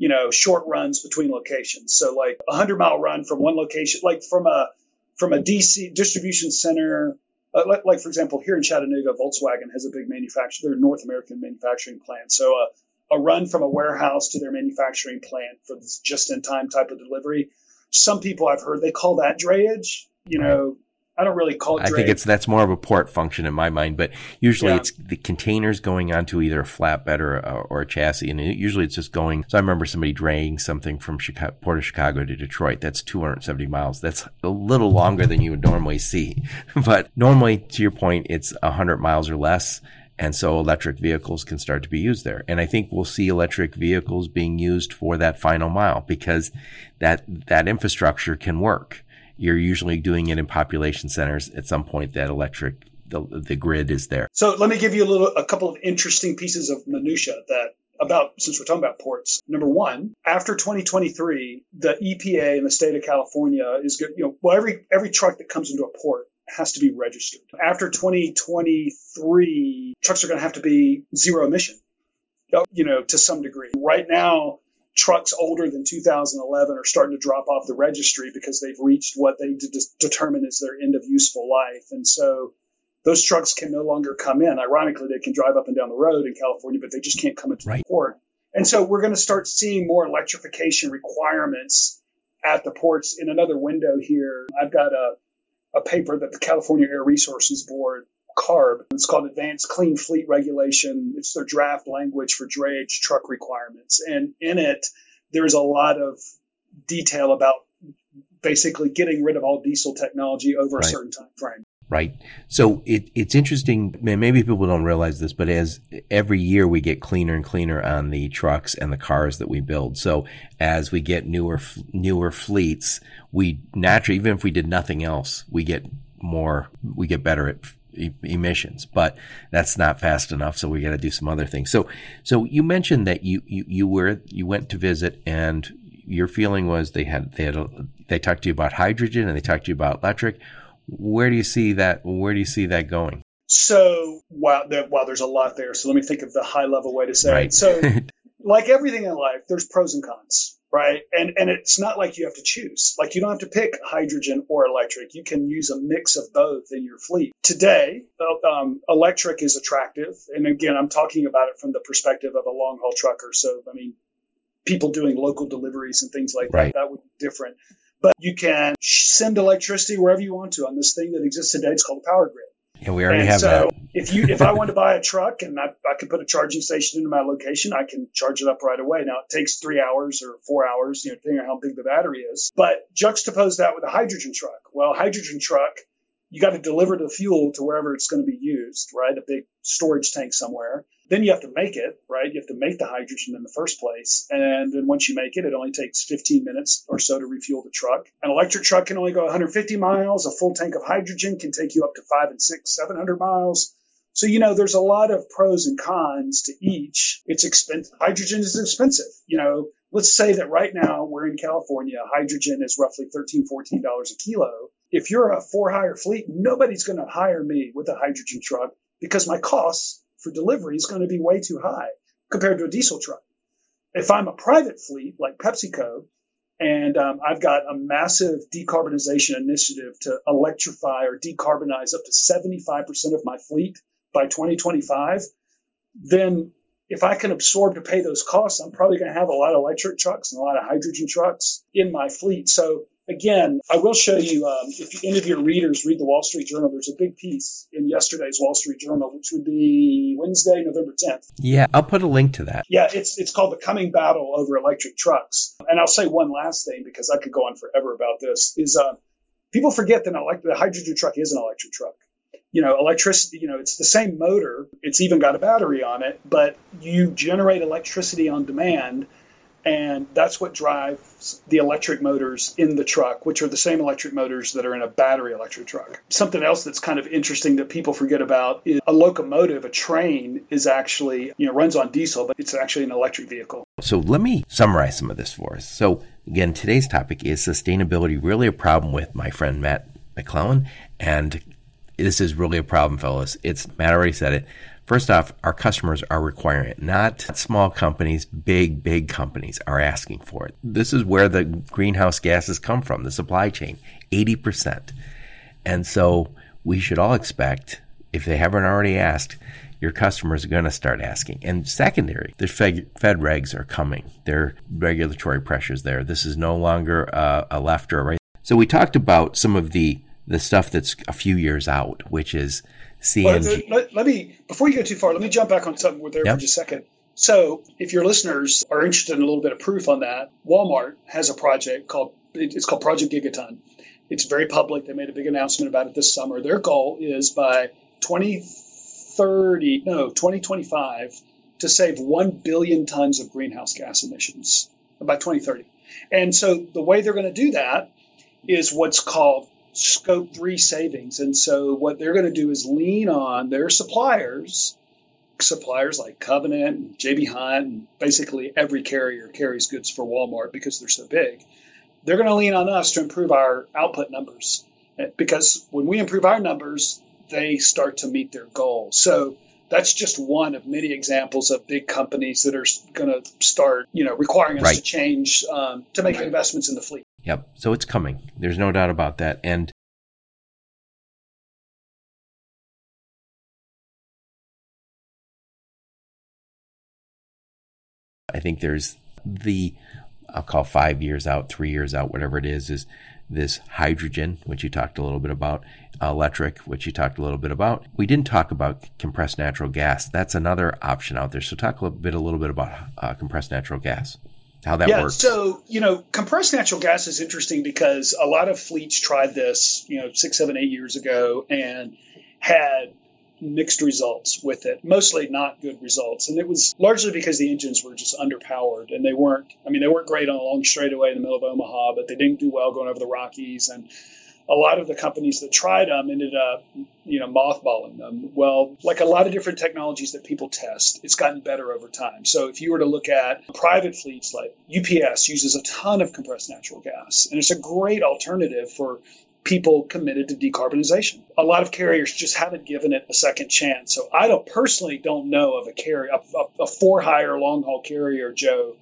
[SPEAKER 3] you know, short runs between locations. So like a hundred mile run from one location, like from a from a DC distribution center. Uh, like, like, for example, here in Chattanooga, Volkswagen has a big manufacturer, their North American manufacturing plant. So uh, a run from a warehouse to their manufacturing plant for this just in time type of delivery. Some people I've heard they call that drayage. You know, I don't really call it.
[SPEAKER 2] I think it's that's more of a port function in my mind, but usually yeah. it's the containers going onto either a flatbed or a, or a chassis, and it, usually it's just going. So I remember somebody draying something from Chicago, Port of Chicago to Detroit. That's 270 miles. That's a little longer than you would normally see, but normally, to your point, it's 100 miles or less. And so electric vehicles can start to be used there. And I think we'll see electric vehicles being used for that final mile because that, that infrastructure can work you're usually doing it in population centers at some point that electric the, the grid is there.
[SPEAKER 3] So let me give you a little a couple of interesting pieces of minutia that about since we're talking about ports. Number one, after 2023, the EPA in the state of California is good. You know, well every every truck that comes into a port has to be registered. After 2023, trucks are going to have to be zero emission. You know, to some degree. Right now, trucks older than 2011 are starting to drop off the registry because they've reached what they de- determine is their end of useful life. And so those trucks can no longer come in. Ironically, they can drive up and down the road in California, but they just can't come into right. the port. And so we're going to start seeing more electrification requirements at the ports. In another window here, I've got a, a paper that the California Air Resources Board CARB. It's called Advanced Clean Fleet Regulation. It's their draft language for drayage truck requirements. And in it, there's a lot of detail about basically getting rid of all diesel technology over right. a certain time frame.
[SPEAKER 2] Right. So it, it's interesting. Maybe people don't realize this, but as every year we get cleaner and cleaner on the trucks and the cars that we build. So as we get newer, newer fleets, we naturally, even if we did nothing else, we get more, we get better at emissions, but that's not fast enough. So we got to do some other things. So, so you mentioned that you, you, you were, you went to visit and your feeling was they had, they had, a, they talked to you about hydrogen and they talked to you about electric. Where do you see that? Where do you see that going?
[SPEAKER 3] So while there, while there's a lot there, so let me think of the high level way to say right. it. So like everything in life, there's pros and cons right? And and it's not like you have to choose. Like you don't have to pick hydrogen or electric. You can use a mix of both in your fleet. Today, um, electric is attractive, and again, I'm talking about it from the perspective of a long haul trucker. So I mean, people doing local deliveries and things like right. that that would be different. But you can send electricity wherever you want to on this thing that exists today. It's called a power grid.
[SPEAKER 2] Yeah, we already and have so that.
[SPEAKER 3] If you if I want to buy a truck and I, I can put a charging station into my location, I can charge it up right away. Now it takes three hours or four hours, you know, depending on how big the battery is. But juxtapose that with a hydrogen truck. Well, hydrogen truck, you got to deliver the fuel to wherever it's going to be used, right? A big storage tank somewhere. Then you have to make it, right? You have to make the hydrogen in the first place. And then once you make it, it only takes 15 minutes or so to refuel the truck. An electric truck can only go 150 miles. A full tank of hydrogen can take you up to five and six, 700 miles. So, you know, there's a lot of pros and cons to each. It's expensive. Hydrogen is expensive. You know, let's say that right now we're in California, hydrogen is roughly $13, $14 a kilo. If you're a for hire fleet, nobody's going to hire me with a hydrogen truck because my costs for delivery is going to be way too high compared to a diesel truck. If I'm a private fleet like PepsiCo, and um, I've got a massive decarbonization initiative to electrify or decarbonize up to 75% of my fleet by 2025, then if I can absorb to pay those costs, I'm probably going to have a lot of electric trucks and a lot of hydrogen trucks in my fleet. So again, I will show you um, if any of your readers read the Wall Street Journal, there's a big piece in yesterday's Wall Street Journal, which would be Wednesday, November 10th.
[SPEAKER 2] Yeah, I'll put a link to that.
[SPEAKER 3] Yeah, it's it's called the coming battle over electric trucks. And I'll say one last thing because I could go on forever about this. Is uh, people forget that elect- the hydrogen truck is an electric truck you know, electricity, you know, it's the same motor. It's even got a battery on it, but you generate electricity on demand. And that's what drives the electric motors in the truck, which are the same electric motors that are in a battery electric truck. Something else that's kind of interesting that people forget about is a locomotive, a train is actually, you know, runs on diesel, but it's actually an electric vehicle.
[SPEAKER 2] So let me summarize some of this for us. So again, today's topic is sustainability really a problem with my friend Matt McLelland and this is really a problem, fellas. It's Matt already said it. First off, our customers are requiring it. Not small companies, big, big companies are asking for it. This is where the greenhouse gases come from, the supply chain, 80%. And so we should all expect, if they haven't already asked, your customers are going to start asking. And secondary, the Fed, Fed regs are coming. There regulatory pressures there. This is no longer uh, a left or a right. So we talked about some of the the stuff that's a few years out, which is CNG.
[SPEAKER 3] Well, let, let, me before you go too far, let me jump back on something with there yep. for just a second. So, if your listeners are interested in a little bit of proof on that, Walmart has a project called it's called Project Gigaton. It's very public. They made a big announcement about it this summer. Their goal is by 2030, no, 2025, to save 1 billion tons of greenhouse gas emissions by 2030. And so the way they're going to do that is what's called scope three savings. And so what they're going to do is lean on their suppliers, suppliers like Covenant, and JB Hunt, and basically every carrier carries goods for Walmart because they're so big. They're going to lean on us to improve our output numbers because when we improve our numbers, they start to meet their goals. So that's just one of many examples of big companies that are going to start, you know, requiring us right. to change um, to make right. investments in the fleet.
[SPEAKER 2] Yep. So it's coming. There's no doubt about that. And I think there's the I'll call five years out, three years out, whatever it is, is this hydrogen, which you talked a little bit about, electric, which you talked a little bit about. We didn't talk about compressed natural gas. That's another option out there. So talk a little bit, a little bit about uh, compressed natural gas how that yeah, works.
[SPEAKER 3] So, you know, compressed natural gas is interesting because a lot of fleets tried this, you know, six, seven, eight years ago and had mixed results with it, mostly not good results. And it was largely because the engines were just underpowered and they weren't, I mean, they weren't great on a long straightaway in the middle of Omaha, but they didn't do well going over the Rockies. And a lot of the companies that tried them ended up, you know, mothballing them. Well, like a lot of different technologies that people test, it's gotten better over time. So if you were to look at private fleets like UPS uses a ton of compressed natural gas, and it's a great alternative for people committed to decarbonization. A lot of carriers just haven't given it a second chance. So I don't personally don't know of a carrier, a, a, a for hire long haul carrier, Joe,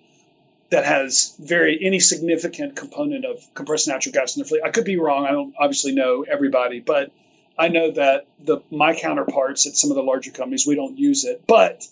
[SPEAKER 3] that has very any significant component of compressed natural gas in their fleet. I could be wrong. I don't obviously know everybody, but I know that the my counterparts at some of the larger companies we don't use it, but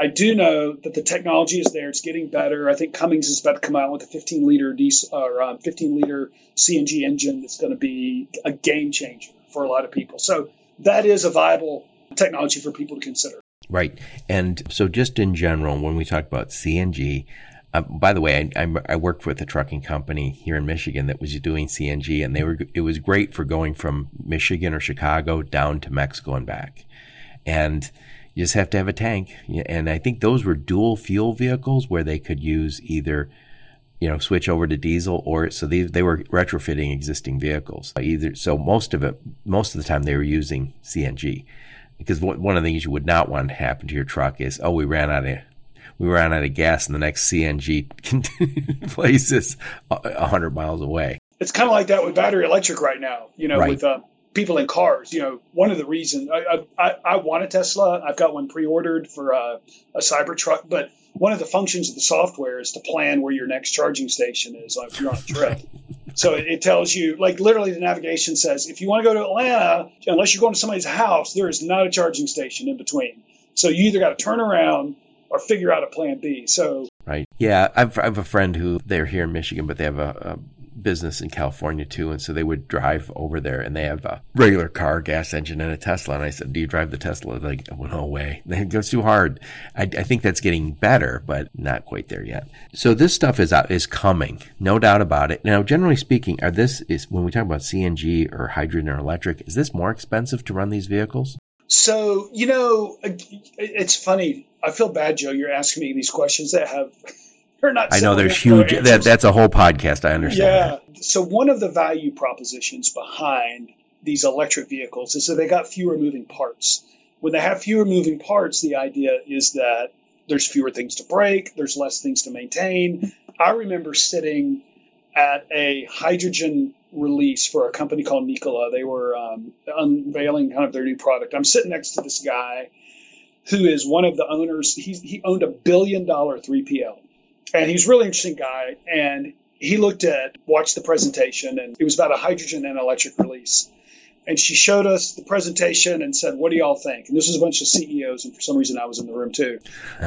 [SPEAKER 3] I do know that the technology is there. It's getting better. I think Cummins is about to come out with a 15 liter diesel or um, 15 liter CNG engine that's going to be a game changer for a lot of people. So that is a viable technology for people to consider.
[SPEAKER 2] Right. And so, just in general, when we talk about CNG, uh, by the way, I, I, worked with a trucking company here in Michigan that was doing CNG, and they were it was great for going from Michigan or Chicago down to Mexico and back. And you just have to have a tank. And I think those were dual fuel vehicles where they could use either, you know, switch over to diesel or so they they were retrofitting existing vehicles. Either so most of it most of the time they were using CNG because one of the things you would not want to happen to your truck is oh we ran out of we ran out of gas in the next CNG places 100 miles away.
[SPEAKER 3] It's kind of like that with battery electric right now, you know, right. with uh, people in cars. You know, one of the reasons I, I, I want a Tesla, I've got one pre ordered for uh, a Cybertruck, but one of the functions of the software is to plan where your next charging station is if you're on a trip. so it, it, tells you, like literally, the navigation says if you want to go to Atlanta, unless you're going to somebody's house, there is not a charging station in between. So you either got to turn around or figure out a plan B. So
[SPEAKER 2] right, yeah, I've I have a friend who they're here in Michigan, but they have a, a business in California too, and so they would drive over there, and they have a regular car, gas engine, and a Tesla. And I said, "Do you drive the Tesla?" Like, no way. It goes too hard. I, I, think that's getting better, but not quite there yet. So this stuff is out, is coming, no doubt about it. Now, generally speaking, are this is when we talk about CNG or hydrogen or electric, is this more expensive to run these vehicles?
[SPEAKER 3] So you know, it's funny. I feel bad, Joe. You're asking me these questions that have
[SPEAKER 2] they're not. I know there's huge. That, that's a whole podcast. I understand.
[SPEAKER 3] Yeah. So one of the value propositions behind these electric vehicles is that they got fewer moving parts. When they have fewer moving parts, the idea is that there's fewer things to break, there's less things to maintain. I remember sitting at a hydrogen release for a company called Nikola. They were um, unveiling kind of their new product. I'm sitting next to this guy who is one of the owners. He, he owned a billion dollar 3PL and he's a really interesting guy. And he looked at, watched the presentation, and it was about a hydrogen and electric release. And she showed us the presentation and said, What do y'all think? And this was a bunch of CEOs, and for some reason I was in the room too.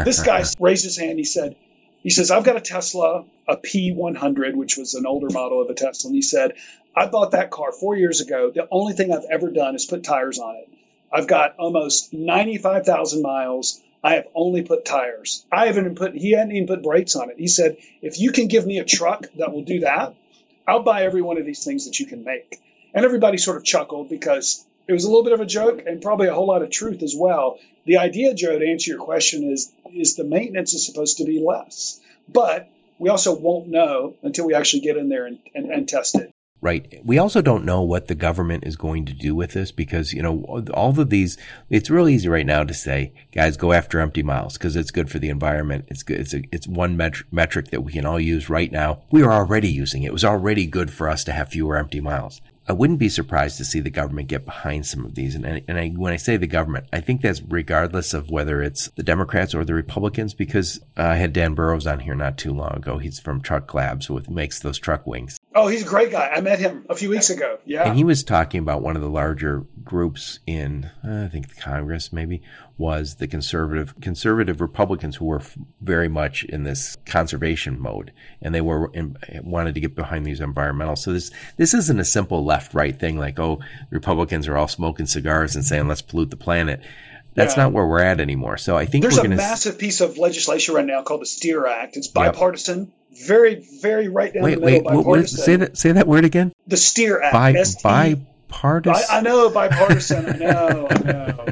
[SPEAKER 3] this guy raised his hand. He said, he says, I've got a Tesla, a P100, which was an older model of a Tesla. And he said, I bought that car four years ago. The only thing I've ever done is put tires on it. I've got almost 95,000 miles. I have only put tires. I haven't even put, he hadn't even put brakes on it. He said, if you can give me a truck that will do that, I'll buy every one of these things that you can make. And everybody sort of chuckled because it was a little bit of a joke and probably a whole lot of truth as well. The idea, Joe, to answer your question is, is the maintenance is supposed to be less, but we also won't know until we actually get in there and, and, and test it
[SPEAKER 2] right? We also don't know what the government is going to do with this because, you know, all of these, it's really easy right now to say, guys, go after empty miles because it's good for the environment. It's good. It's a, it's one met- metric that we can all use right now. We are already using it. It was already good for us to have fewer empty miles. I wouldn't be surprised to see the government get behind some of these. And, and I, when I say the government, I think that's regardless of whether it's the Democrats or the Republicans, because uh, I had Dan Burrows on here not too long ago. He's from Truck Labs, who makes those truck wings.
[SPEAKER 3] Oh, he's a great guy. I met him a few weeks ago. Yeah.
[SPEAKER 2] And he was talking about one of the larger groups in, uh, I think the Congress maybe, was the conservative, conservative Republicans who were very much in this conservation mode and they were in, wanted to get behind these environmental. So this, this isn't a simple left right thing like, oh, Republicans are all smoking cigars and saying, let's pollute the planet. That's yeah. not where we're at anymore. So I think
[SPEAKER 3] there's
[SPEAKER 2] a
[SPEAKER 3] massive s- piece of legislation right now called the STEER Act. It's bipartisan. Yep very, very right down wait, the middle. Wait, wait,
[SPEAKER 2] say that. Say that word again.
[SPEAKER 3] The STEER Act.
[SPEAKER 2] By, bipartisan.
[SPEAKER 3] I, I, know bipartisan. I know. I know.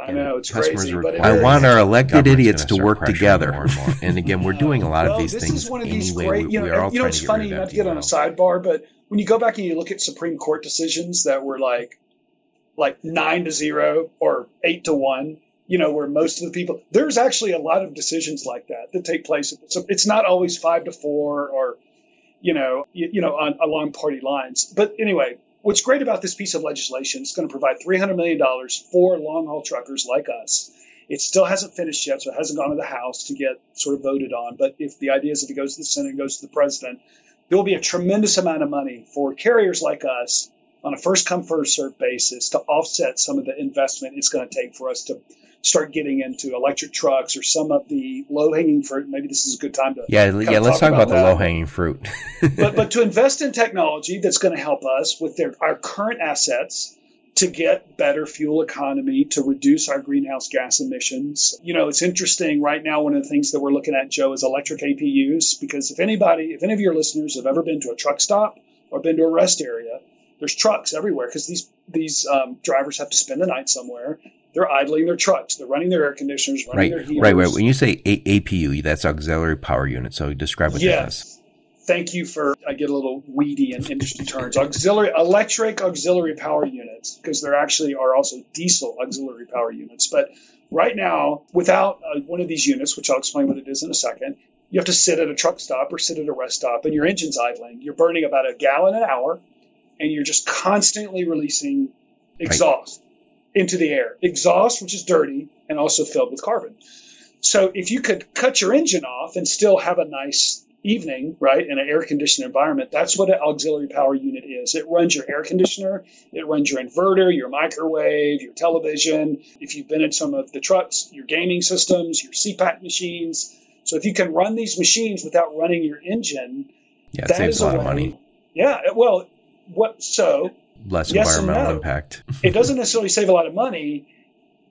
[SPEAKER 3] I know. It's crazy. But
[SPEAKER 2] I want our elected idiots to work together. More and, more. and again, we're doing a lot well, of these
[SPEAKER 3] this
[SPEAKER 2] things.
[SPEAKER 3] This is one of these anyway. great. You know, you know it's funny not to get on a sidebar, but when you go back and you look at Supreme Court decisions that were like, like nine to zero or eight to one you know, where most of the people, there's actually a lot of decisions like that that take place. So it's not always five to four or, you know, you, you know, on, along party lines. But anyway, what's great about this piece of legislation it's going to provide $300 million for long haul truckers like us. It still hasn't finished yet, so it hasn't gone to the House to get sort of voted on. But if the idea is if it goes to the Senate and goes to the president, there will be a tremendous amount of money for carriers like us on a first come, first served basis to offset some of the investment it's going to take for us to start getting into electric trucks or some of the low hanging fruit. Maybe this is a good time to
[SPEAKER 2] yeah yeah. Let's talk about, about the low hanging fruit.
[SPEAKER 3] but but to invest in technology that's going to help us with their our current assets to get better fuel economy to reduce our greenhouse gas emissions. You know, it's interesting right now. One of the things that we're looking at, Joe, is electric APUs. Because if anybody, if any of your listeners have ever been to a truck stop or been to a rest area, there's trucks everywhere because these these um, drivers have to spend the night somewhere they're idling their trucks. They're running their air conditioners, running
[SPEAKER 2] right,
[SPEAKER 3] their heaters.
[SPEAKER 2] Right, right. When you say a- APU, that's auxiliary power unit. So describe what yes. that is.
[SPEAKER 3] Thank you for. I get a little weedy in industry terms. Auxiliary electric auxiliary power units because there actually are also diesel auxiliary power units. But right now, without uh, one of these units, which I'll explain what it is in a second, you have to sit at a truck stop or sit at a rest stop and your engine's idling. You're burning about a gallon an hour and you're just constantly releasing exhaust right. Into the air. Exhaust, which is dirty and also filled with carbon. So if you could cut your engine off and still have a nice evening, right, in an air conditioned environment, that's what an auxiliary power unit is. It runs your air conditioner, it runs your inverter, your microwave, your television. If you've been in some of the trucks, your gaming systems, your CPAP machines, so if you can run these machines without running your engine,
[SPEAKER 2] yeah, it saves a lot of money.
[SPEAKER 3] Yeah, well, what so
[SPEAKER 2] less yes environmental no. impact.
[SPEAKER 3] it doesn't necessarily save a lot of money.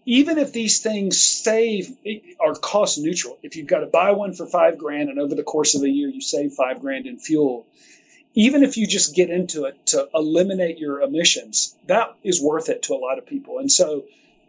[SPEAKER 3] Even if these things save are cost neutral, if you've got to buy one for five grand and over the course of a year you save five grand in fuel, even if you just get into it to eliminate your emissions, that is worth it to a lot of people. And so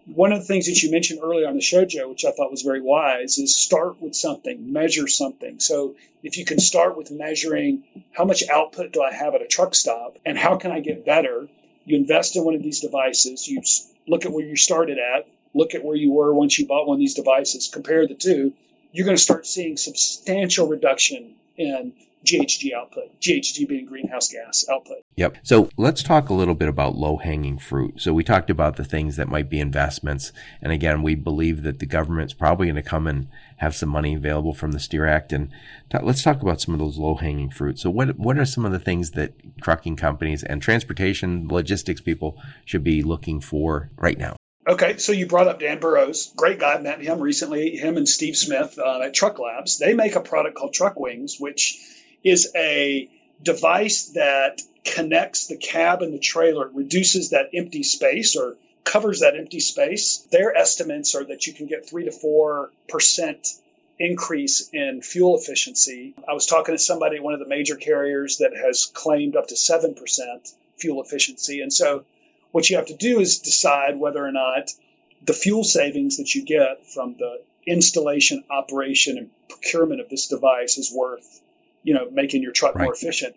[SPEAKER 3] one of the things that you mentioned earlier on the show, Joe, which I thought was very wise, is start with something, measure something. So if you can start with measuring how much output do I have at a truck stop and how can I get better, you invest in one of these devices, you look at where you started at, look at where you were once you bought one of these devices, compare the two, you're going to start seeing substantial reduction in GHG output, GHG being greenhouse gas output.
[SPEAKER 2] Yep. So let's talk a little bit about low hanging fruit. So we talked about the things that might be investments. And again, we believe that the government's probably going to come and have some money available from the STEER Act. And t- let's talk about some of those low hanging fruit. So what, what are some of the things that trucking companies and transportation logistics people should be looking for right now?
[SPEAKER 3] Okay, so you brought up Dan Burrows, great guy. Met him recently. Him and Steve Smith uh, at Truck Labs. They make a product called Truck Wings, which is a device that connects the cab and the trailer, reduces that empty space or covers that empty space. Their estimates are that you can get three to four percent increase in fuel efficiency. I was talking to somebody, one of the major carriers, that has claimed up to seven percent fuel efficiency. And so, what you have to do is decide whether or not the fuel savings that you get from the installation, operation, and procurement of this device is worth you know, making your truck right. more efficient.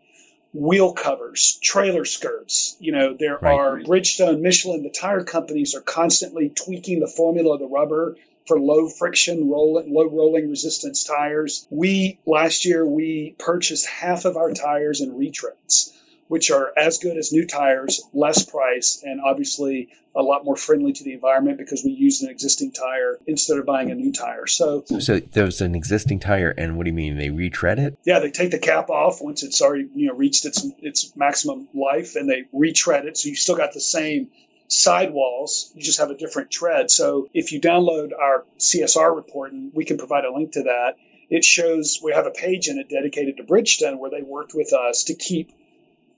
[SPEAKER 3] Wheel covers, trailer skirts. You know, there right. are Bridgestone, Michelin. The tire companies are constantly tweaking the formula of the rubber for low friction, rolling, low rolling resistance tires. We last year we purchased half of our tires in retreads which are as good as new tires, less price, and obviously a lot more friendly to the environment because we use an existing tire instead of buying a new tire. So,
[SPEAKER 2] so there's an existing tire, and what do you mean they retread it?
[SPEAKER 3] Yeah, they take the cap off once it's already you know reached its its maximum life, and they retread it. So you still got the same sidewalls, you just have a different tread. So if you download our CSR report, and we can provide a link to that, it shows we have a page in it dedicated to Bridgestone where they worked with us to keep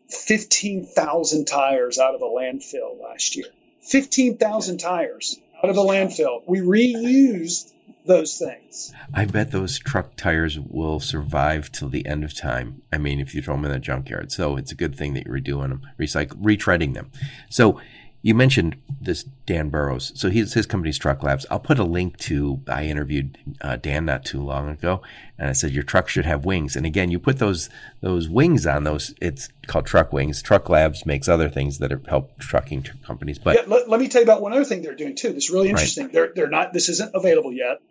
[SPEAKER 3] 15,000 tires out of a landfill last year. 15,000 tires out of a landfill. We reused those things.
[SPEAKER 2] I bet those truck tires will survive till the end of time. I mean, if you throw them in the junkyard. So it's a good thing that you're redoing them, recycle, retreading them. So you mentioned this Dan Burrows. So he's his company's Truck Labs. I'll put a link to. I interviewed uh, Dan not too long ago, and I said your truck should have wings. And again, you put those those wings on those. It's called Truck Wings. Truck Labs makes other things that help trucking companies. But
[SPEAKER 3] yeah, let, let, me tell you about one other thing they're doing too. That's really interesting. Right. They're they're not. This isn't available yet.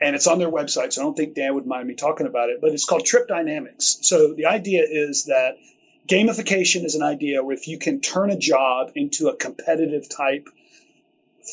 [SPEAKER 3] And it's on their website, so I don't think Dan would mind me talking about it. But it's called Trip Dynamics. So the idea is that gamification is an idea where if you can turn a job into a competitive type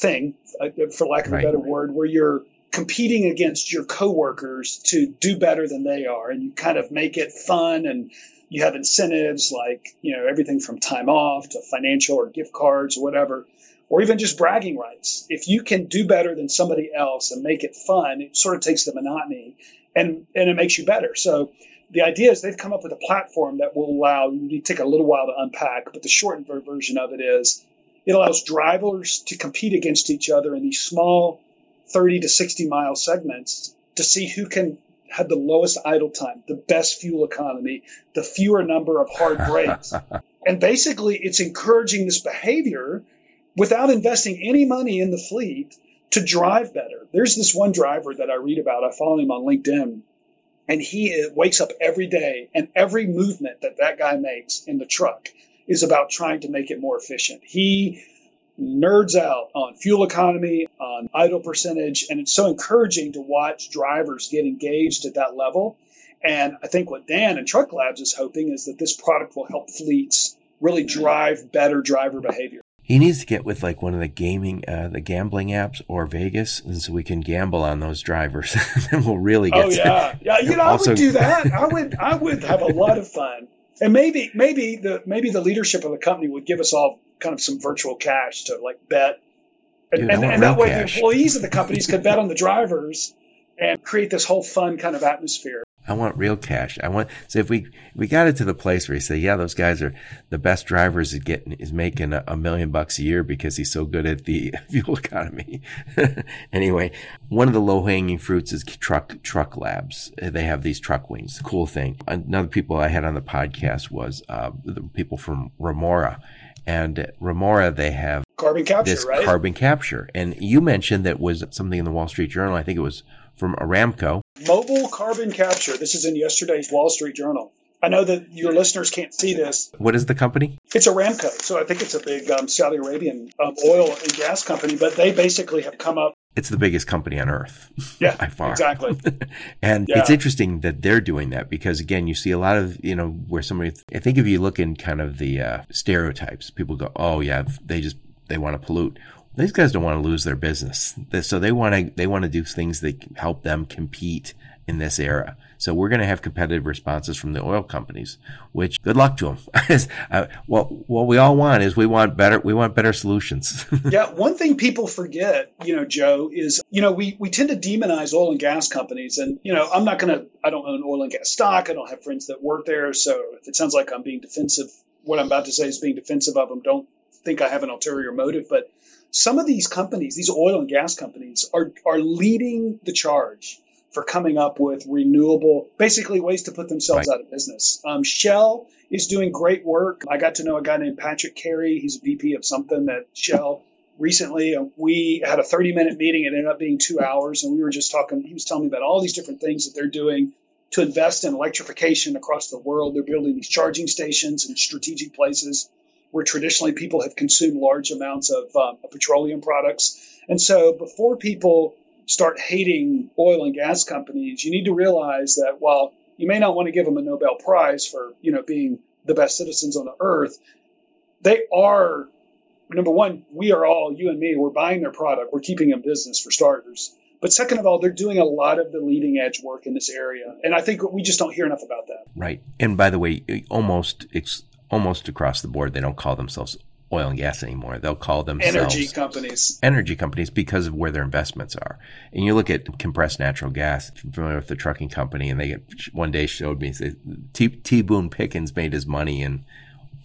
[SPEAKER 3] thing, uh, for lack of right. a better word, where you're competing against your coworkers to do better than they are, and you kind of make it fun and you have incentives like you know everything from time off to financial or gift cards or whatever or even just bragging rights if you can do better than somebody else and make it fun it sort of takes the monotony and and it makes you better so the idea is they've come up with a platform that will allow you take a little while to unpack, but the shortened version of it is it allows drivers to compete against each other in these small 30 to 60 mile segments to see who can have the lowest idle time, the best fuel economy, the fewer number of hard brakes. and basically, it's encouraging this behavior without investing any money in the fleet to drive better. There's this one driver that I read about. I follow him on LinkedIn and he wakes up every day, and every movement that that guy makes in the truck is about trying to make it more efficient. He nerds out on fuel economy, on idle percentage. And it's so encouraging to watch drivers get engaged at that level. And I think what Dan and Truck Labs is hoping is that this product will help fleets really mm-hmm. drive better driver behavior.
[SPEAKER 2] He needs to get with like one of the gaming, uh, the gambling apps or Vegas, and so we can gamble on those drivers. then we'll really get.
[SPEAKER 3] Oh yeah, yeah. You know, also, I would do that. I would, I would have a lot of fun, and maybe, maybe the maybe the leadership of the company would give us all kind of some virtual cash to like bet, and, Dude, and, and that way cash. the employees of the companies could bet on the drivers and create this whole fun kind of atmosphere.
[SPEAKER 2] I want real cash. I want so if we we got it to the place where you say, yeah, those guys are the best drivers is getting is making a, a million bucks a year because he's so good at the fuel economy. anyway, one of the low hanging fruits is truck truck labs. They have these truck wings. Cool thing. Another people I had on the podcast was uh, the people from Remora, and Remora they have
[SPEAKER 3] carbon capture,
[SPEAKER 2] this
[SPEAKER 3] right?
[SPEAKER 2] Carbon capture, and you mentioned that was something in the Wall Street Journal. I think it was from Aramco.
[SPEAKER 3] Mobile carbon capture. This is in yesterday's Wall Street Journal. I know that your listeners can't see this.
[SPEAKER 2] What is the company?
[SPEAKER 3] It's Aramco. So I think it's a big um, Saudi Arabian um, oil and gas company, but they basically have come up.
[SPEAKER 2] It's the biggest company on earth.
[SPEAKER 3] Yeah,
[SPEAKER 2] by far.
[SPEAKER 3] Exactly.
[SPEAKER 2] and yeah. it's interesting that they're doing that because, again, you see a lot of, you know, where somebody, I think if you look in kind of the uh, stereotypes, people go, oh, yeah, they just, they want to pollute these guys don't want to lose their business. So they want to, they want to do things that help them compete in this era. So we're going to have competitive responses from the oil companies, which good luck to them. uh, what, what we all want is we want better, we want better solutions.
[SPEAKER 3] yeah. One thing people forget, you know, Joe, is, you know, we, we tend to demonize oil and gas companies. And, you know, I'm not going to, I don't own oil and gas stock. I don't have friends that work there. So if it sounds like I'm being defensive, what I'm about to say is being defensive of them. Don't think I have an ulterior motive, but some of these companies, these oil and gas companies, are are leading the charge for coming up with renewable, basically ways to put themselves right. out of business. Um, Shell is doing great work. I got to know a guy named Patrick Carey. He's a VP of something at Shell recently. Uh, we had a 30 minute meeting. It ended up being two hours, and we were just talking. He was telling me about all these different things that they're doing to invest in electrification across the world. They're building these charging stations in strategic places where traditionally people have consumed large amounts of, um, petroleum products. And so before people start hating oil and gas companies, you need to realize that while you may not want to give them a Nobel Prize for, you know, being the best citizens on the earth, they are number one, we are all, you and me, we're buying their product, we're keeping them business for starters. But second of all, they're doing a lot of the leading edge work in this area. And I think we just don't hear enough about that.
[SPEAKER 2] Right. And by the way, almost almost across the board, they don't call themselves oil and gas anymore. They'll call themselves
[SPEAKER 3] energy companies.
[SPEAKER 2] Energy companies because of where their investments are. And you look at compressed natural gas, familiar with the trucking company, and they one day showed me T, T. Boone Pickens made his money in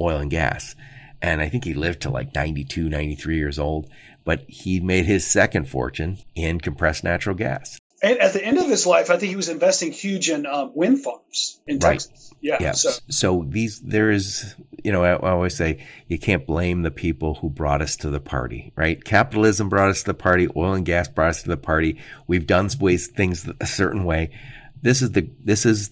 [SPEAKER 2] oil and gas. And I think he lived to like 92, 93 years old, but he made his second fortune in compressed natural gas.
[SPEAKER 3] And at the end of his life, I think he was investing huge in um, wind farms in right. Texas. Yeah.
[SPEAKER 2] yeah. So. so these, there is, you know, I, I, always say you can't blame the people who brought us to the party, right? Capitalism brought us to the party. Oil and gas brought us to the party. We've done ways, things a certain way. This is the, this is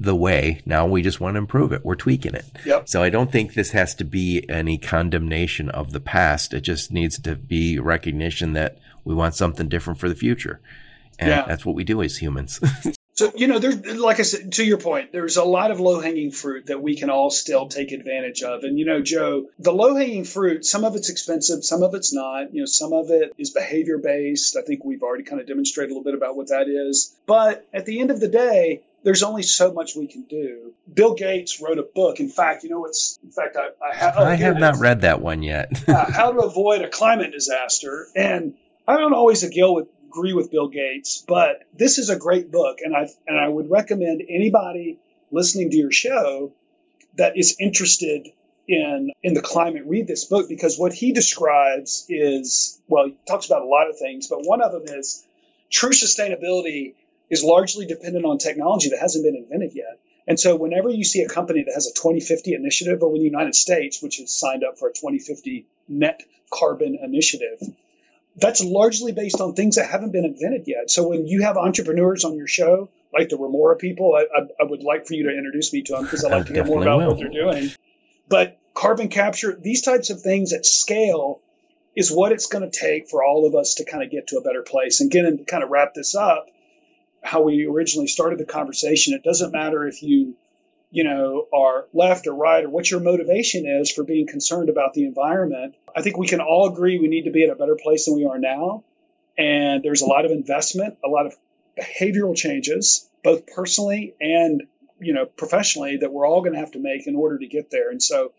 [SPEAKER 2] the way. Now we just want to improve it. We're tweaking it.
[SPEAKER 3] Yep.
[SPEAKER 2] So I don't think this has to be any condemnation of the past. It just needs to be recognition that we want something different for the future. And yeah. that's what we do as humans.
[SPEAKER 3] so, you know, there's, like I said, to your point, there's a lot of low hanging fruit that we can all still take advantage of. And, you know, Joe, the low hanging fruit, some of it's expensive, some of it's not. You know, some of it is behavior based. I think we've already kind of demonstrated a little bit about what that is. But at the end of the day, there's only so much we can do. Bill Gates wrote a book. In fact, you know what's, in fact, I, I, have,
[SPEAKER 2] I have not read that one yet.
[SPEAKER 3] uh, how to avoid a climate disaster. And I don't always agree with, agree with Bill Gates, but this is a great book, and I and I would recommend anybody listening to your show that is interested in in the climate read this book because what he describes is well, he talks about a lot of things, but one of them is true sustainability is largely dependent on technology that hasn't been invented yet. And so, whenever you see a company that has a 2050 initiative, or when the United States, which has signed up for a 2050 net carbon initiative, that's largely based on things that haven't been invented yet. So when you have entrepreneurs on your show, like the Remora people, I, I, I would like for you to introduce me to them because I'd like to hear more about will. what they're doing. But carbon capture, these types of things at scale is what it's going to take for all of us to kind of get to a better place. And again, to kind of wrap this up, how we originally started the conversation, it doesn't matter if you, you know, are left or right or what your motivation is for being concerned about the environment. I think we can all agree we need to be at a better place than we are now. And there's a lot of investment, a lot of behavioral changes, both personally and you know professionally, that we're all going to have to make in order to get there. And so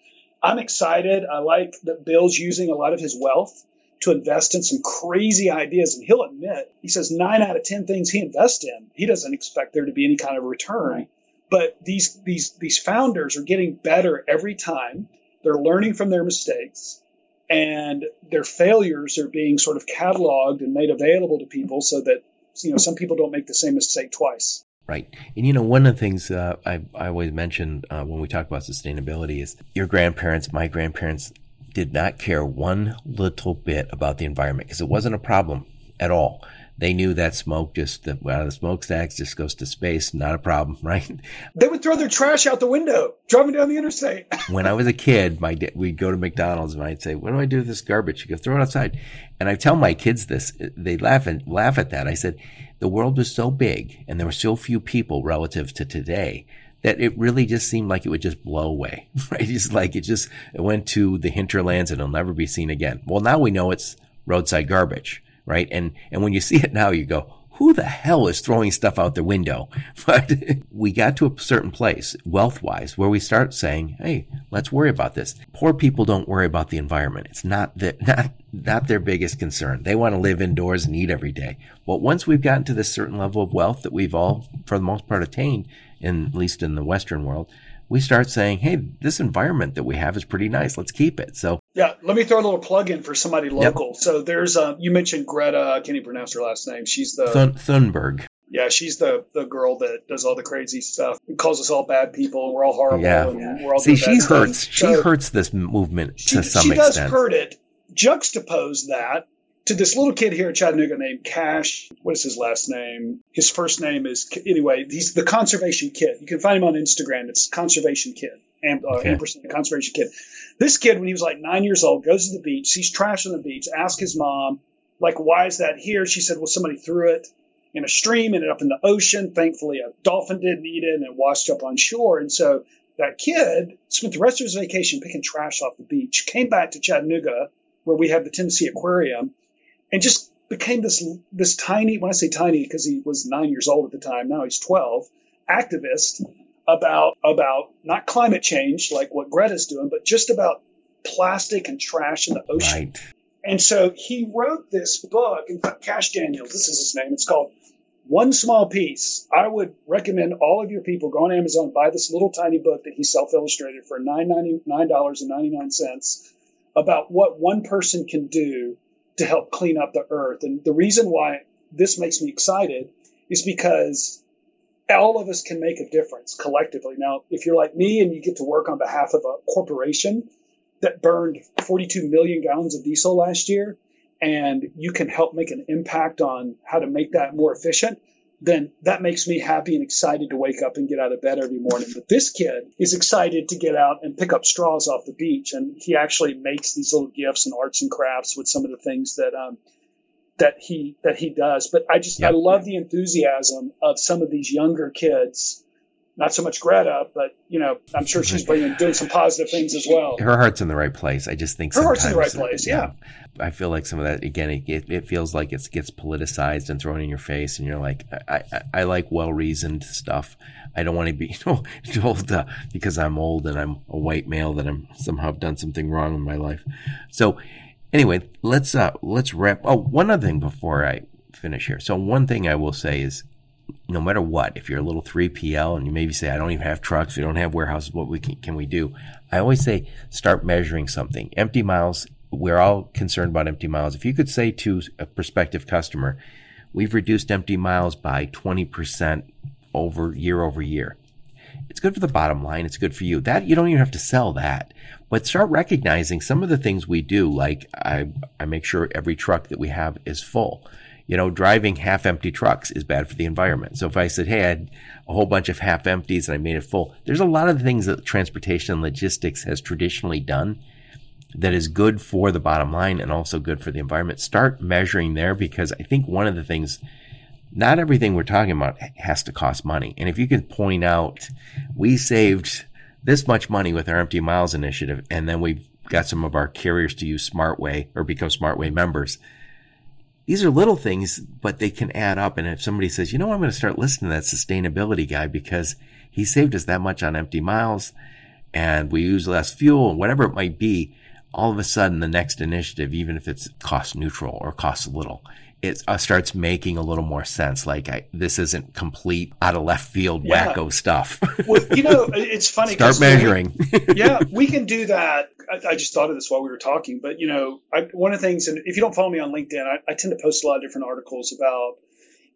[SPEAKER 3] I'm excited. I like that Bill's using a lot of his wealth to invest in some crazy ideas. And he'll admit, he says nine out of 10 things he invests in, he doesn't expect there to be any kind of return. Right. But these, these, these founders are getting better every time. They're learning from their mistakes and their failures are being sort of cataloged and made available to people so that, you know, some people don't make the same mistake twice.
[SPEAKER 2] Right. And you know, one of the things uh, I, I always mention uh, when we talk about sustainability is your grandparents, my grandparents did not care one little bit about the environment because it wasn't a problem at all. They knew that smoke just out of the smokestacks just goes to space, not a problem, right?
[SPEAKER 3] They would throw their trash out the window driving down the interstate.
[SPEAKER 2] when I was a kid, my we'd go to McDonald's and I'd say, "What do I do with this garbage?" You go throw it outside, and I tell my kids this. They laugh and laugh at that. I said, "The world was so big, and there were so few people relative to today." that it really just seemed like it would just blow away, right? It's like it just it went to the hinterlands and it'll never be seen again. Well, now we know it's roadside garbage right? And and when you see it now, you go, who the hell is throwing stuff out the window? But we got to a certain place, wealth wise, where we start saying, hey, let's worry about this. Poor people don't worry about the environment. It's not the, not, not their biggest concern. They want to live indoors and eat every day. Well, once we've gotten to this certain level of wealth that we've all, for the most part, attained, in, at least in the Western world, we start saying, hey, this environment that we have is pretty nice. Let's keep it. So,
[SPEAKER 3] yeah, let me throw a little plug in for somebody local. Yep. So, there's, uh, you mentioned Greta, I can't even pronounce her last name. She's the
[SPEAKER 2] Thun- Thunberg.
[SPEAKER 3] Yeah, she's the the girl that does all the crazy stuff. It calls us all bad people, and we're all horrible. Yeah. And we're all
[SPEAKER 2] See, she hurts. She so hurts this movement she, to some
[SPEAKER 3] she
[SPEAKER 2] extent.
[SPEAKER 3] She does hurt it. Juxtapose that to this little kid here in Chattanooga named Cash. What is his last name? His first name is anyway. He's the Conservation Kid. You can find him on Instagram. It's Conservation Kid. Am, uh, okay. Ampersand Conservation Kid. This kid, when he was like nine years old, goes to the beach, sees trash on the beach, asks his mom, like, why is that here? She said, well, somebody threw it in a stream, ended up in the ocean. Thankfully, a dolphin didn't eat it and it washed up on shore. And so that kid spent the rest of his vacation picking trash off the beach, came back to Chattanooga, where we have the Tennessee Aquarium, and just became this this tiny. When I say tiny, because he was nine years old at the time, now he's twelve. Activist about about not climate change like what Greta's doing, but just about plastic and trash in the ocean. Right. And so he wrote this book. In Cash Daniels, this is his name. It's called One Small Piece. I would recommend all of your people go on Amazon, buy this little tiny book that he self illustrated for $9.99 about what one person can do to help clean up the earth. And the reason why this makes me excited is because all of us can make a difference collectively. Now, if you're like me and you get to work on behalf of a corporation that burned 42 million gallons of diesel last year, and you can help make an impact on how to make that more efficient, then that makes me happy and excited to wake up and get out of bed every morning. But this kid is excited to get out and pick up straws off the beach, and he actually makes these little gifts and arts and crafts with some of the things that um, that he that he does. But I just yep. I love the enthusiasm of some of these younger kids not so much Greta, but you know, I'm sure she's bringing doing some positive things as well.
[SPEAKER 2] Her heart's in the right place. I just think
[SPEAKER 3] her heart's in the right place. Yeah.
[SPEAKER 2] I feel like some of that again. It, it feels like it gets politicized and thrown in your face, and you're like, I, I, I like well reasoned stuff. I don't want to be you know, told uh, because I'm old and I'm a white male that I'm somehow done something wrong in my life. So anyway, let's uh let's wrap. Oh, one other thing before I finish here. So one thing I will say is no matter what, if you're a little 3PL and you maybe say, I don't even have trucks, we don't have warehouses, what we can, can we do? I always say, start measuring something. Empty miles, we're all concerned about empty miles. If you could say to a prospective customer, we've reduced empty miles by 20% over year over year. It's good for the bottom line. It's good for you. That you don't even have to sell that, but start recognizing some of the things we do. Like I, I make sure every truck that we have is full you know, driving half empty trucks is bad for the environment. So if I said, Hey, I had a whole bunch of half empties and I made it full, there's a lot of things that transportation and logistics has traditionally done. That is good for the bottom line and also good for the environment. Start measuring there because I think one of the things, not everything we're talking about has to cost money. And if you can point out, we saved this much money with our empty miles initiative, and then we've got some of our carriers to use SmartWay or become SmartWay members. These are little things, but they can add up. And if somebody says, you know, I'm going to start listening to that sustainability guy because he saved us that much on empty miles and we use less fuel and whatever it might be, all of a sudden the next initiative, even if it's cost neutral or costs little, it uh, starts making a little more sense. Like I, this isn't complete out of left field yeah. wacko stuff.
[SPEAKER 3] well, you know, it's funny.
[SPEAKER 2] Start measuring.
[SPEAKER 3] We, yeah, we can do that. I, I, just thought of this while we were talking, but you know, I, one of the things, and if you don't follow me on LinkedIn, I, I tend to post a lot of different articles about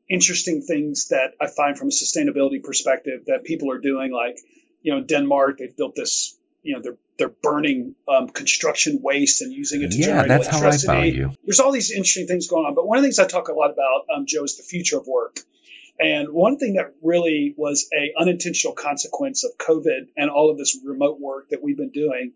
[SPEAKER 3] interesting things that I find from a sustainability perspective that people are doing. Like, you know, Denmark, they've built this you know they're they're burning um, construction waste and using it to
[SPEAKER 2] yeah,
[SPEAKER 3] generate
[SPEAKER 2] that's
[SPEAKER 3] electricity.
[SPEAKER 2] How I found you.
[SPEAKER 3] There's all these interesting things going on, but one of the things I talk a lot about, um, Joe, is the future of work. And one thing that really was a unintentional consequence of COVID and all of this remote work that we've been doing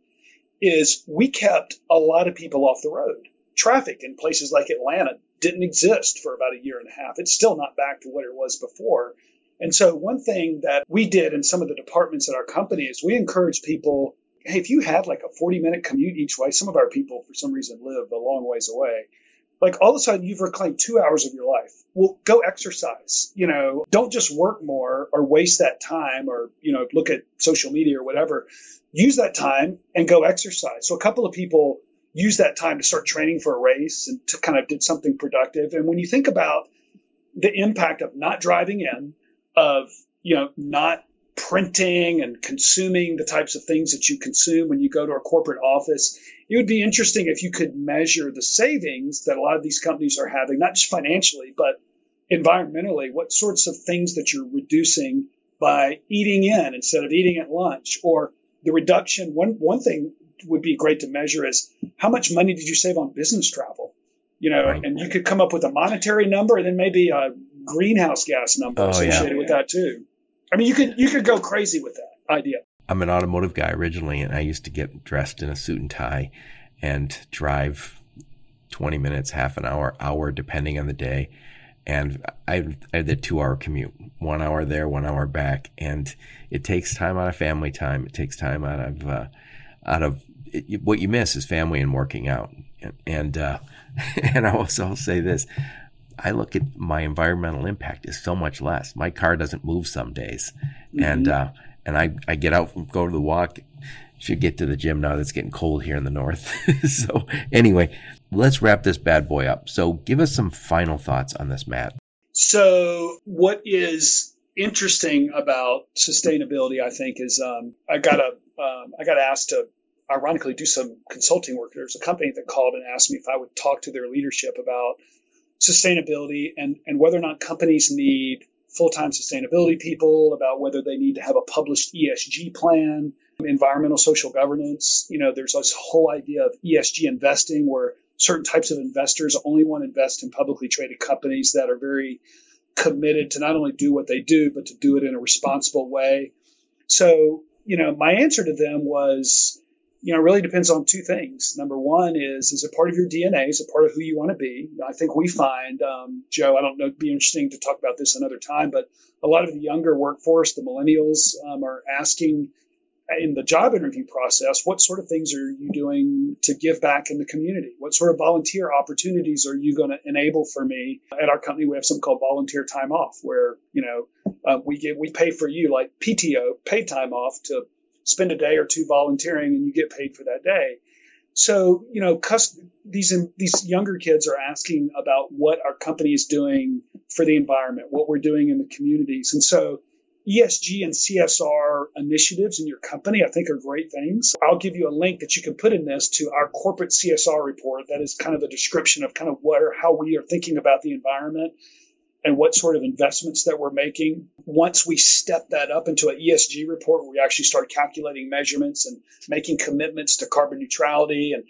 [SPEAKER 3] is we kept a lot of people off the road. Traffic in places like Atlanta didn't exist for about a year and a half. It's still not back to what it was before. And so, one thing that we did in some of the departments at our company is we encouraged people hey, if you have like a 40 minute commute each way, some of our people for some reason live a long ways away. Like all of a sudden you've reclaimed two hours of your life. Well, go exercise. You know, don't just work more or waste that time or, you know, look at social media or whatever. Use that time and go exercise. So a couple of people use that time to start training for a race and to kind of did something productive. And when you think about the impact of not driving in, of, you know, not printing and consuming the types of things that you consume when you go to a corporate office. It would be interesting if you could measure the savings that a lot of these companies are having, not just financially, but environmentally. What sorts of things that you're reducing by eating in instead of eating at lunch, or the reduction. One one thing would be great to measure is how much money did you save on business travel? You know, right. and you could come up with a monetary number and then maybe a greenhouse gas number oh, associated yeah. with that too. I mean, you could you could go crazy with that idea.
[SPEAKER 2] I'm an automotive guy originally, and I used to get dressed in a suit and tie and drive 20 minutes, half an hour, hour, depending on the day. And I, I did a two hour commute, one hour there, one hour back. And it takes time out of family time. It takes time out of, uh, out of it, what you miss is family and working out. And, and, uh, and I also say this, I look at my environmental impact is so much less. My car doesn't move some days, mm-hmm. and uh, and I I get out and go to the walk. Should get to the gym now. That's getting cold here in the north. so anyway, let's wrap this bad boy up. So give us some final thoughts on this, Matt.
[SPEAKER 3] So what is interesting about sustainability, I think, is um, I got a um, I got asked to ironically do some consulting work. There's a company that called and asked me if I would talk to their leadership about sustainability and, and whether or not companies need full-time sustainability people, about whether they need to have a published ESG plan, environmental social governance. You know, there's this whole idea of ESG investing where certain types of investors only want to invest in publicly traded companies that are very committed to not only do what they do, but to do it in a responsible way. So, you know, my answer to them was you know, really depends on two things. Number one is, is it part of your DNA? Is it part of who you want to be? I think we find, um, Joe, I don't know, it'd be interesting to talk about this another time, but a lot of the younger workforce, the millennials, um, are asking in the job interview process, what sort of things are you doing to give back in the community? What sort of volunteer opportunities are you going to enable for me? At our company, we have something called volunteer time off, where you know uh, we get we pay for you like PTO, paid time off, to spend a day or two volunteering and you get paid for that day. So, you know, these these younger kids are asking about what our company is doing for the environment, what we're doing in the communities. And so ESG and CSR initiatives in your company, I think are great things. I'll give you a link that you can put in this to our corporate CSR report. That is kind of a description of kind of what or how we are thinking about the environment and what sort of investments that we're making. Once we step that up into an ESG report where we actually start calculating measurements and making commitments to carbon neutrality and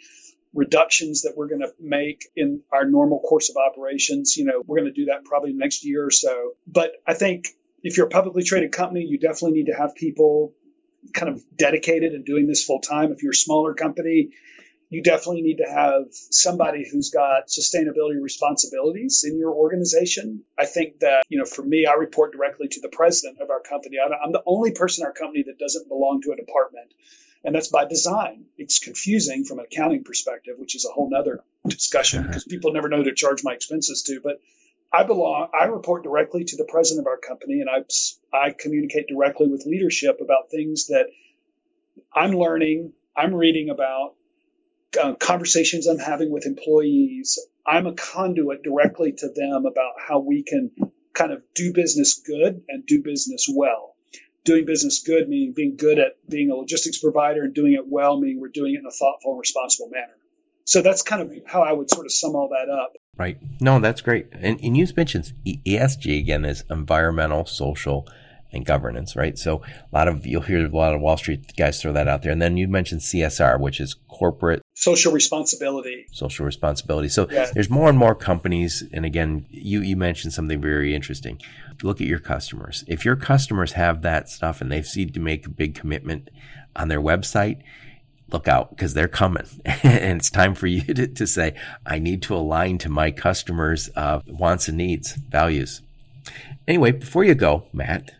[SPEAKER 3] reductions that we're going to make in our normal course of operations, you know, we're going to do that probably next year or so. But I think if you're a publicly traded company, you definitely need to have people kind of dedicated and doing this full time. If you're a smaller company, you definitely need to have somebody who's got sustainability responsibilities in your organization. I think that, you know, for me, I report directly to the president of our company. I'm the only person in our company that doesn't belong to a department. And that's by design. It's confusing from an accounting perspective, which is a whole nother discussion because people never know to charge my expenses to. But I belong, I report directly to the president of our company and I, I communicate directly with leadership about things that I'm learning, I'm reading about, uh, conversations I'm having with employees. I'm a conduit directly to them about how we can kind of do business good and do business well. Doing business good meaning being good at being a logistics provider and doing it well meaning we're doing it in a thoughtful and responsible manner. So that's kind of how I would sort of sum all that up.
[SPEAKER 2] Right. No, that's great. And, and you mentioned ESG again is environmental, social, and governance, right? So a lot of you'll hear a lot of Wall Street guys throw that out there. And then you mentioned CSR, which is corporate
[SPEAKER 3] social responsibility.
[SPEAKER 2] Social responsibility. So yeah. there's more and more companies. And again, you you mentioned something very interesting. Look at your customers. If your customers have that stuff and they see to make a big commitment on their website, look out because they're coming and it's time for you to, to, say i need to align to my customers uh, wants and needs values anyway before you go matt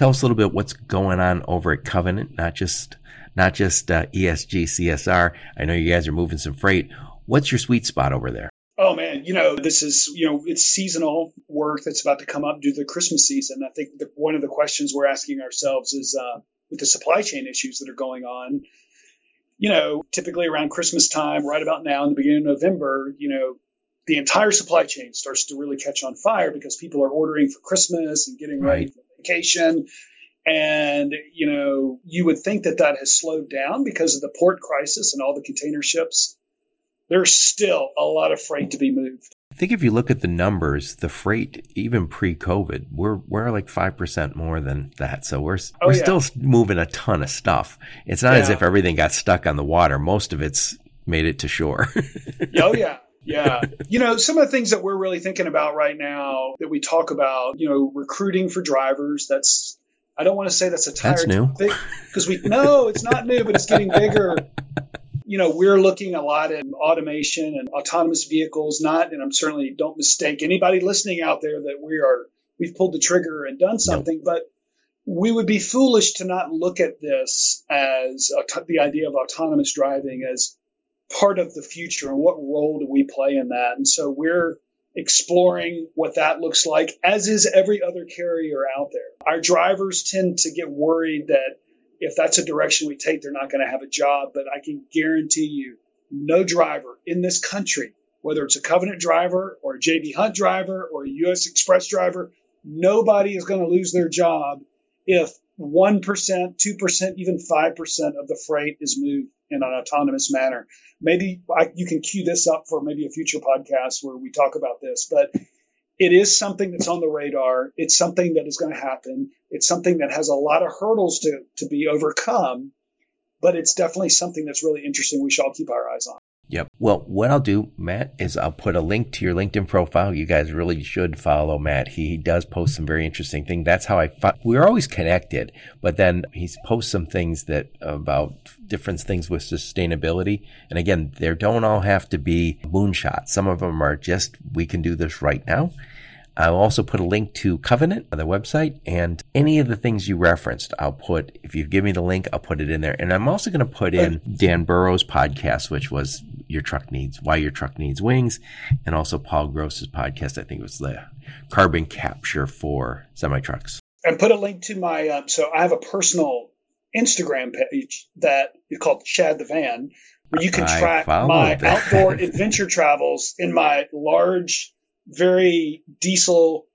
[SPEAKER 2] Tell us a little bit what's going on over at Covenant, not just not just uh, ESG, CSR. I know you guys are moving some freight. What's your sweet spot over there?
[SPEAKER 3] Oh man, you know this is you know it's seasonal work that's about to come up due to the Christmas season. I think the, one of the questions we're asking ourselves is uh, with the supply chain issues that are going on. You know, typically around Christmas time, right about now in the beginning of November, you know, the entire supply chain starts to really catch on fire because people are ordering for Christmas and getting right. ready for vacation. And, you know, you would think that that has slowed down because of the port crisis and all the container ships. There's still a lot of freight to be moved.
[SPEAKER 2] I think if you look at the numbers, the freight, even pre-COVID, we're we're like five percent more than that. So we're oh, we're yeah. still moving a ton of stuff. It's not yeah. as if everything got stuck on the water. Most of it's made it to shore.
[SPEAKER 3] oh yeah, yeah. You know, some of the things that we're really thinking about right now that we talk about, you know, recruiting for drivers. That's, I don't want to say that's a tired
[SPEAKER 2] that's new
[SPEAKER 3] because we, no, it's not new, but it's getting bigger. You know, we're looking a lot at automation and autonomous vehicles, not, and I'm certainly don't mistake anybody listening out there that we are, we've pulled the trigger and done something, but we would be foolish to not look at this as the idea of autonomous driving as part of the future and what role do we play in that? And so we're exploring what that looks like, as is every other carrier out there. Our drivers tend to get worried that if that's a direction we take, they're not going to have a job. But I can guarantee you, no driver in this country, whether it's a Covenant driver or a JB Hunt driver or a US Xpress driver, nobody is going to lose their job if 1%, 2%, even 5% of the freight is moved in an autonomous manner. Maybe I, you can cue this up for maybe a future podcast where we talk about this, but it is something that's on the radar. It's something that is going to happen. It's something that has a lot of hurdles to, to be overcome, but it's definitely something that's really interesting. We should all keep our eyes on.
[SPEAKER 2] Yep. Well, what I'll do, Matt, is I'll put a link to your LinkedIn profile. You guys really should follow Matt. He, he does post some very interesting things. That's how I, we're always connected, but then he's posts some things that about different things with sustainability. And again, there don't all have to be moonshots. Some of them are just, we can do this right now. I'll also put a link to Covenant on the website and any of the things you referenced. I'll put, if you give me the link, I'll put it in there. And I'm also going to put in Dan Burrows' podcast, which was Your Truck Needs, Why Your Truck Needs Wings, and also Paul Gross's podcast. I think it was the carbon capture for semi trucks.
[SPEAKER 3] And put a link to my, um, so I have a personal Instagram page that is called Chad the Van, where you can track my that. outdoor adventure travels in my large very diesel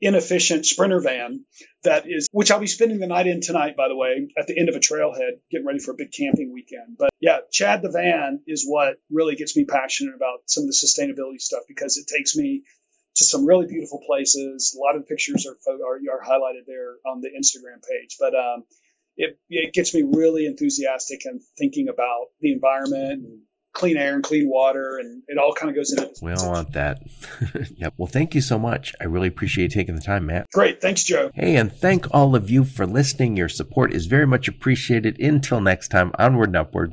[SPEAKER 3] inefficient sprinter van that is which I'll be spending the night in tonight by the way at the end of a trailhead getting ready for a big camping weekend. But yeah Chad the van is what really gets me passionate about some of the sustainability stuff because it takes me to some really beautiful places. A lot of the pictures are are, are highlighted there on the Instagram page. But um, it, it gets me really enthusiastic and thinking about the environment and clean air and clean water, and it all kind of goes into. This
[SPEAKER 2] we all want that. yep. Well, thank you so much. I really appreciate taking the time, Matt.
[SPEAKER 3] Great. Thanks, Joe.
[SPEAKER 2] Hey, and thank all of you for listening. Your support is very much appreciated. Until next time, onward and upward.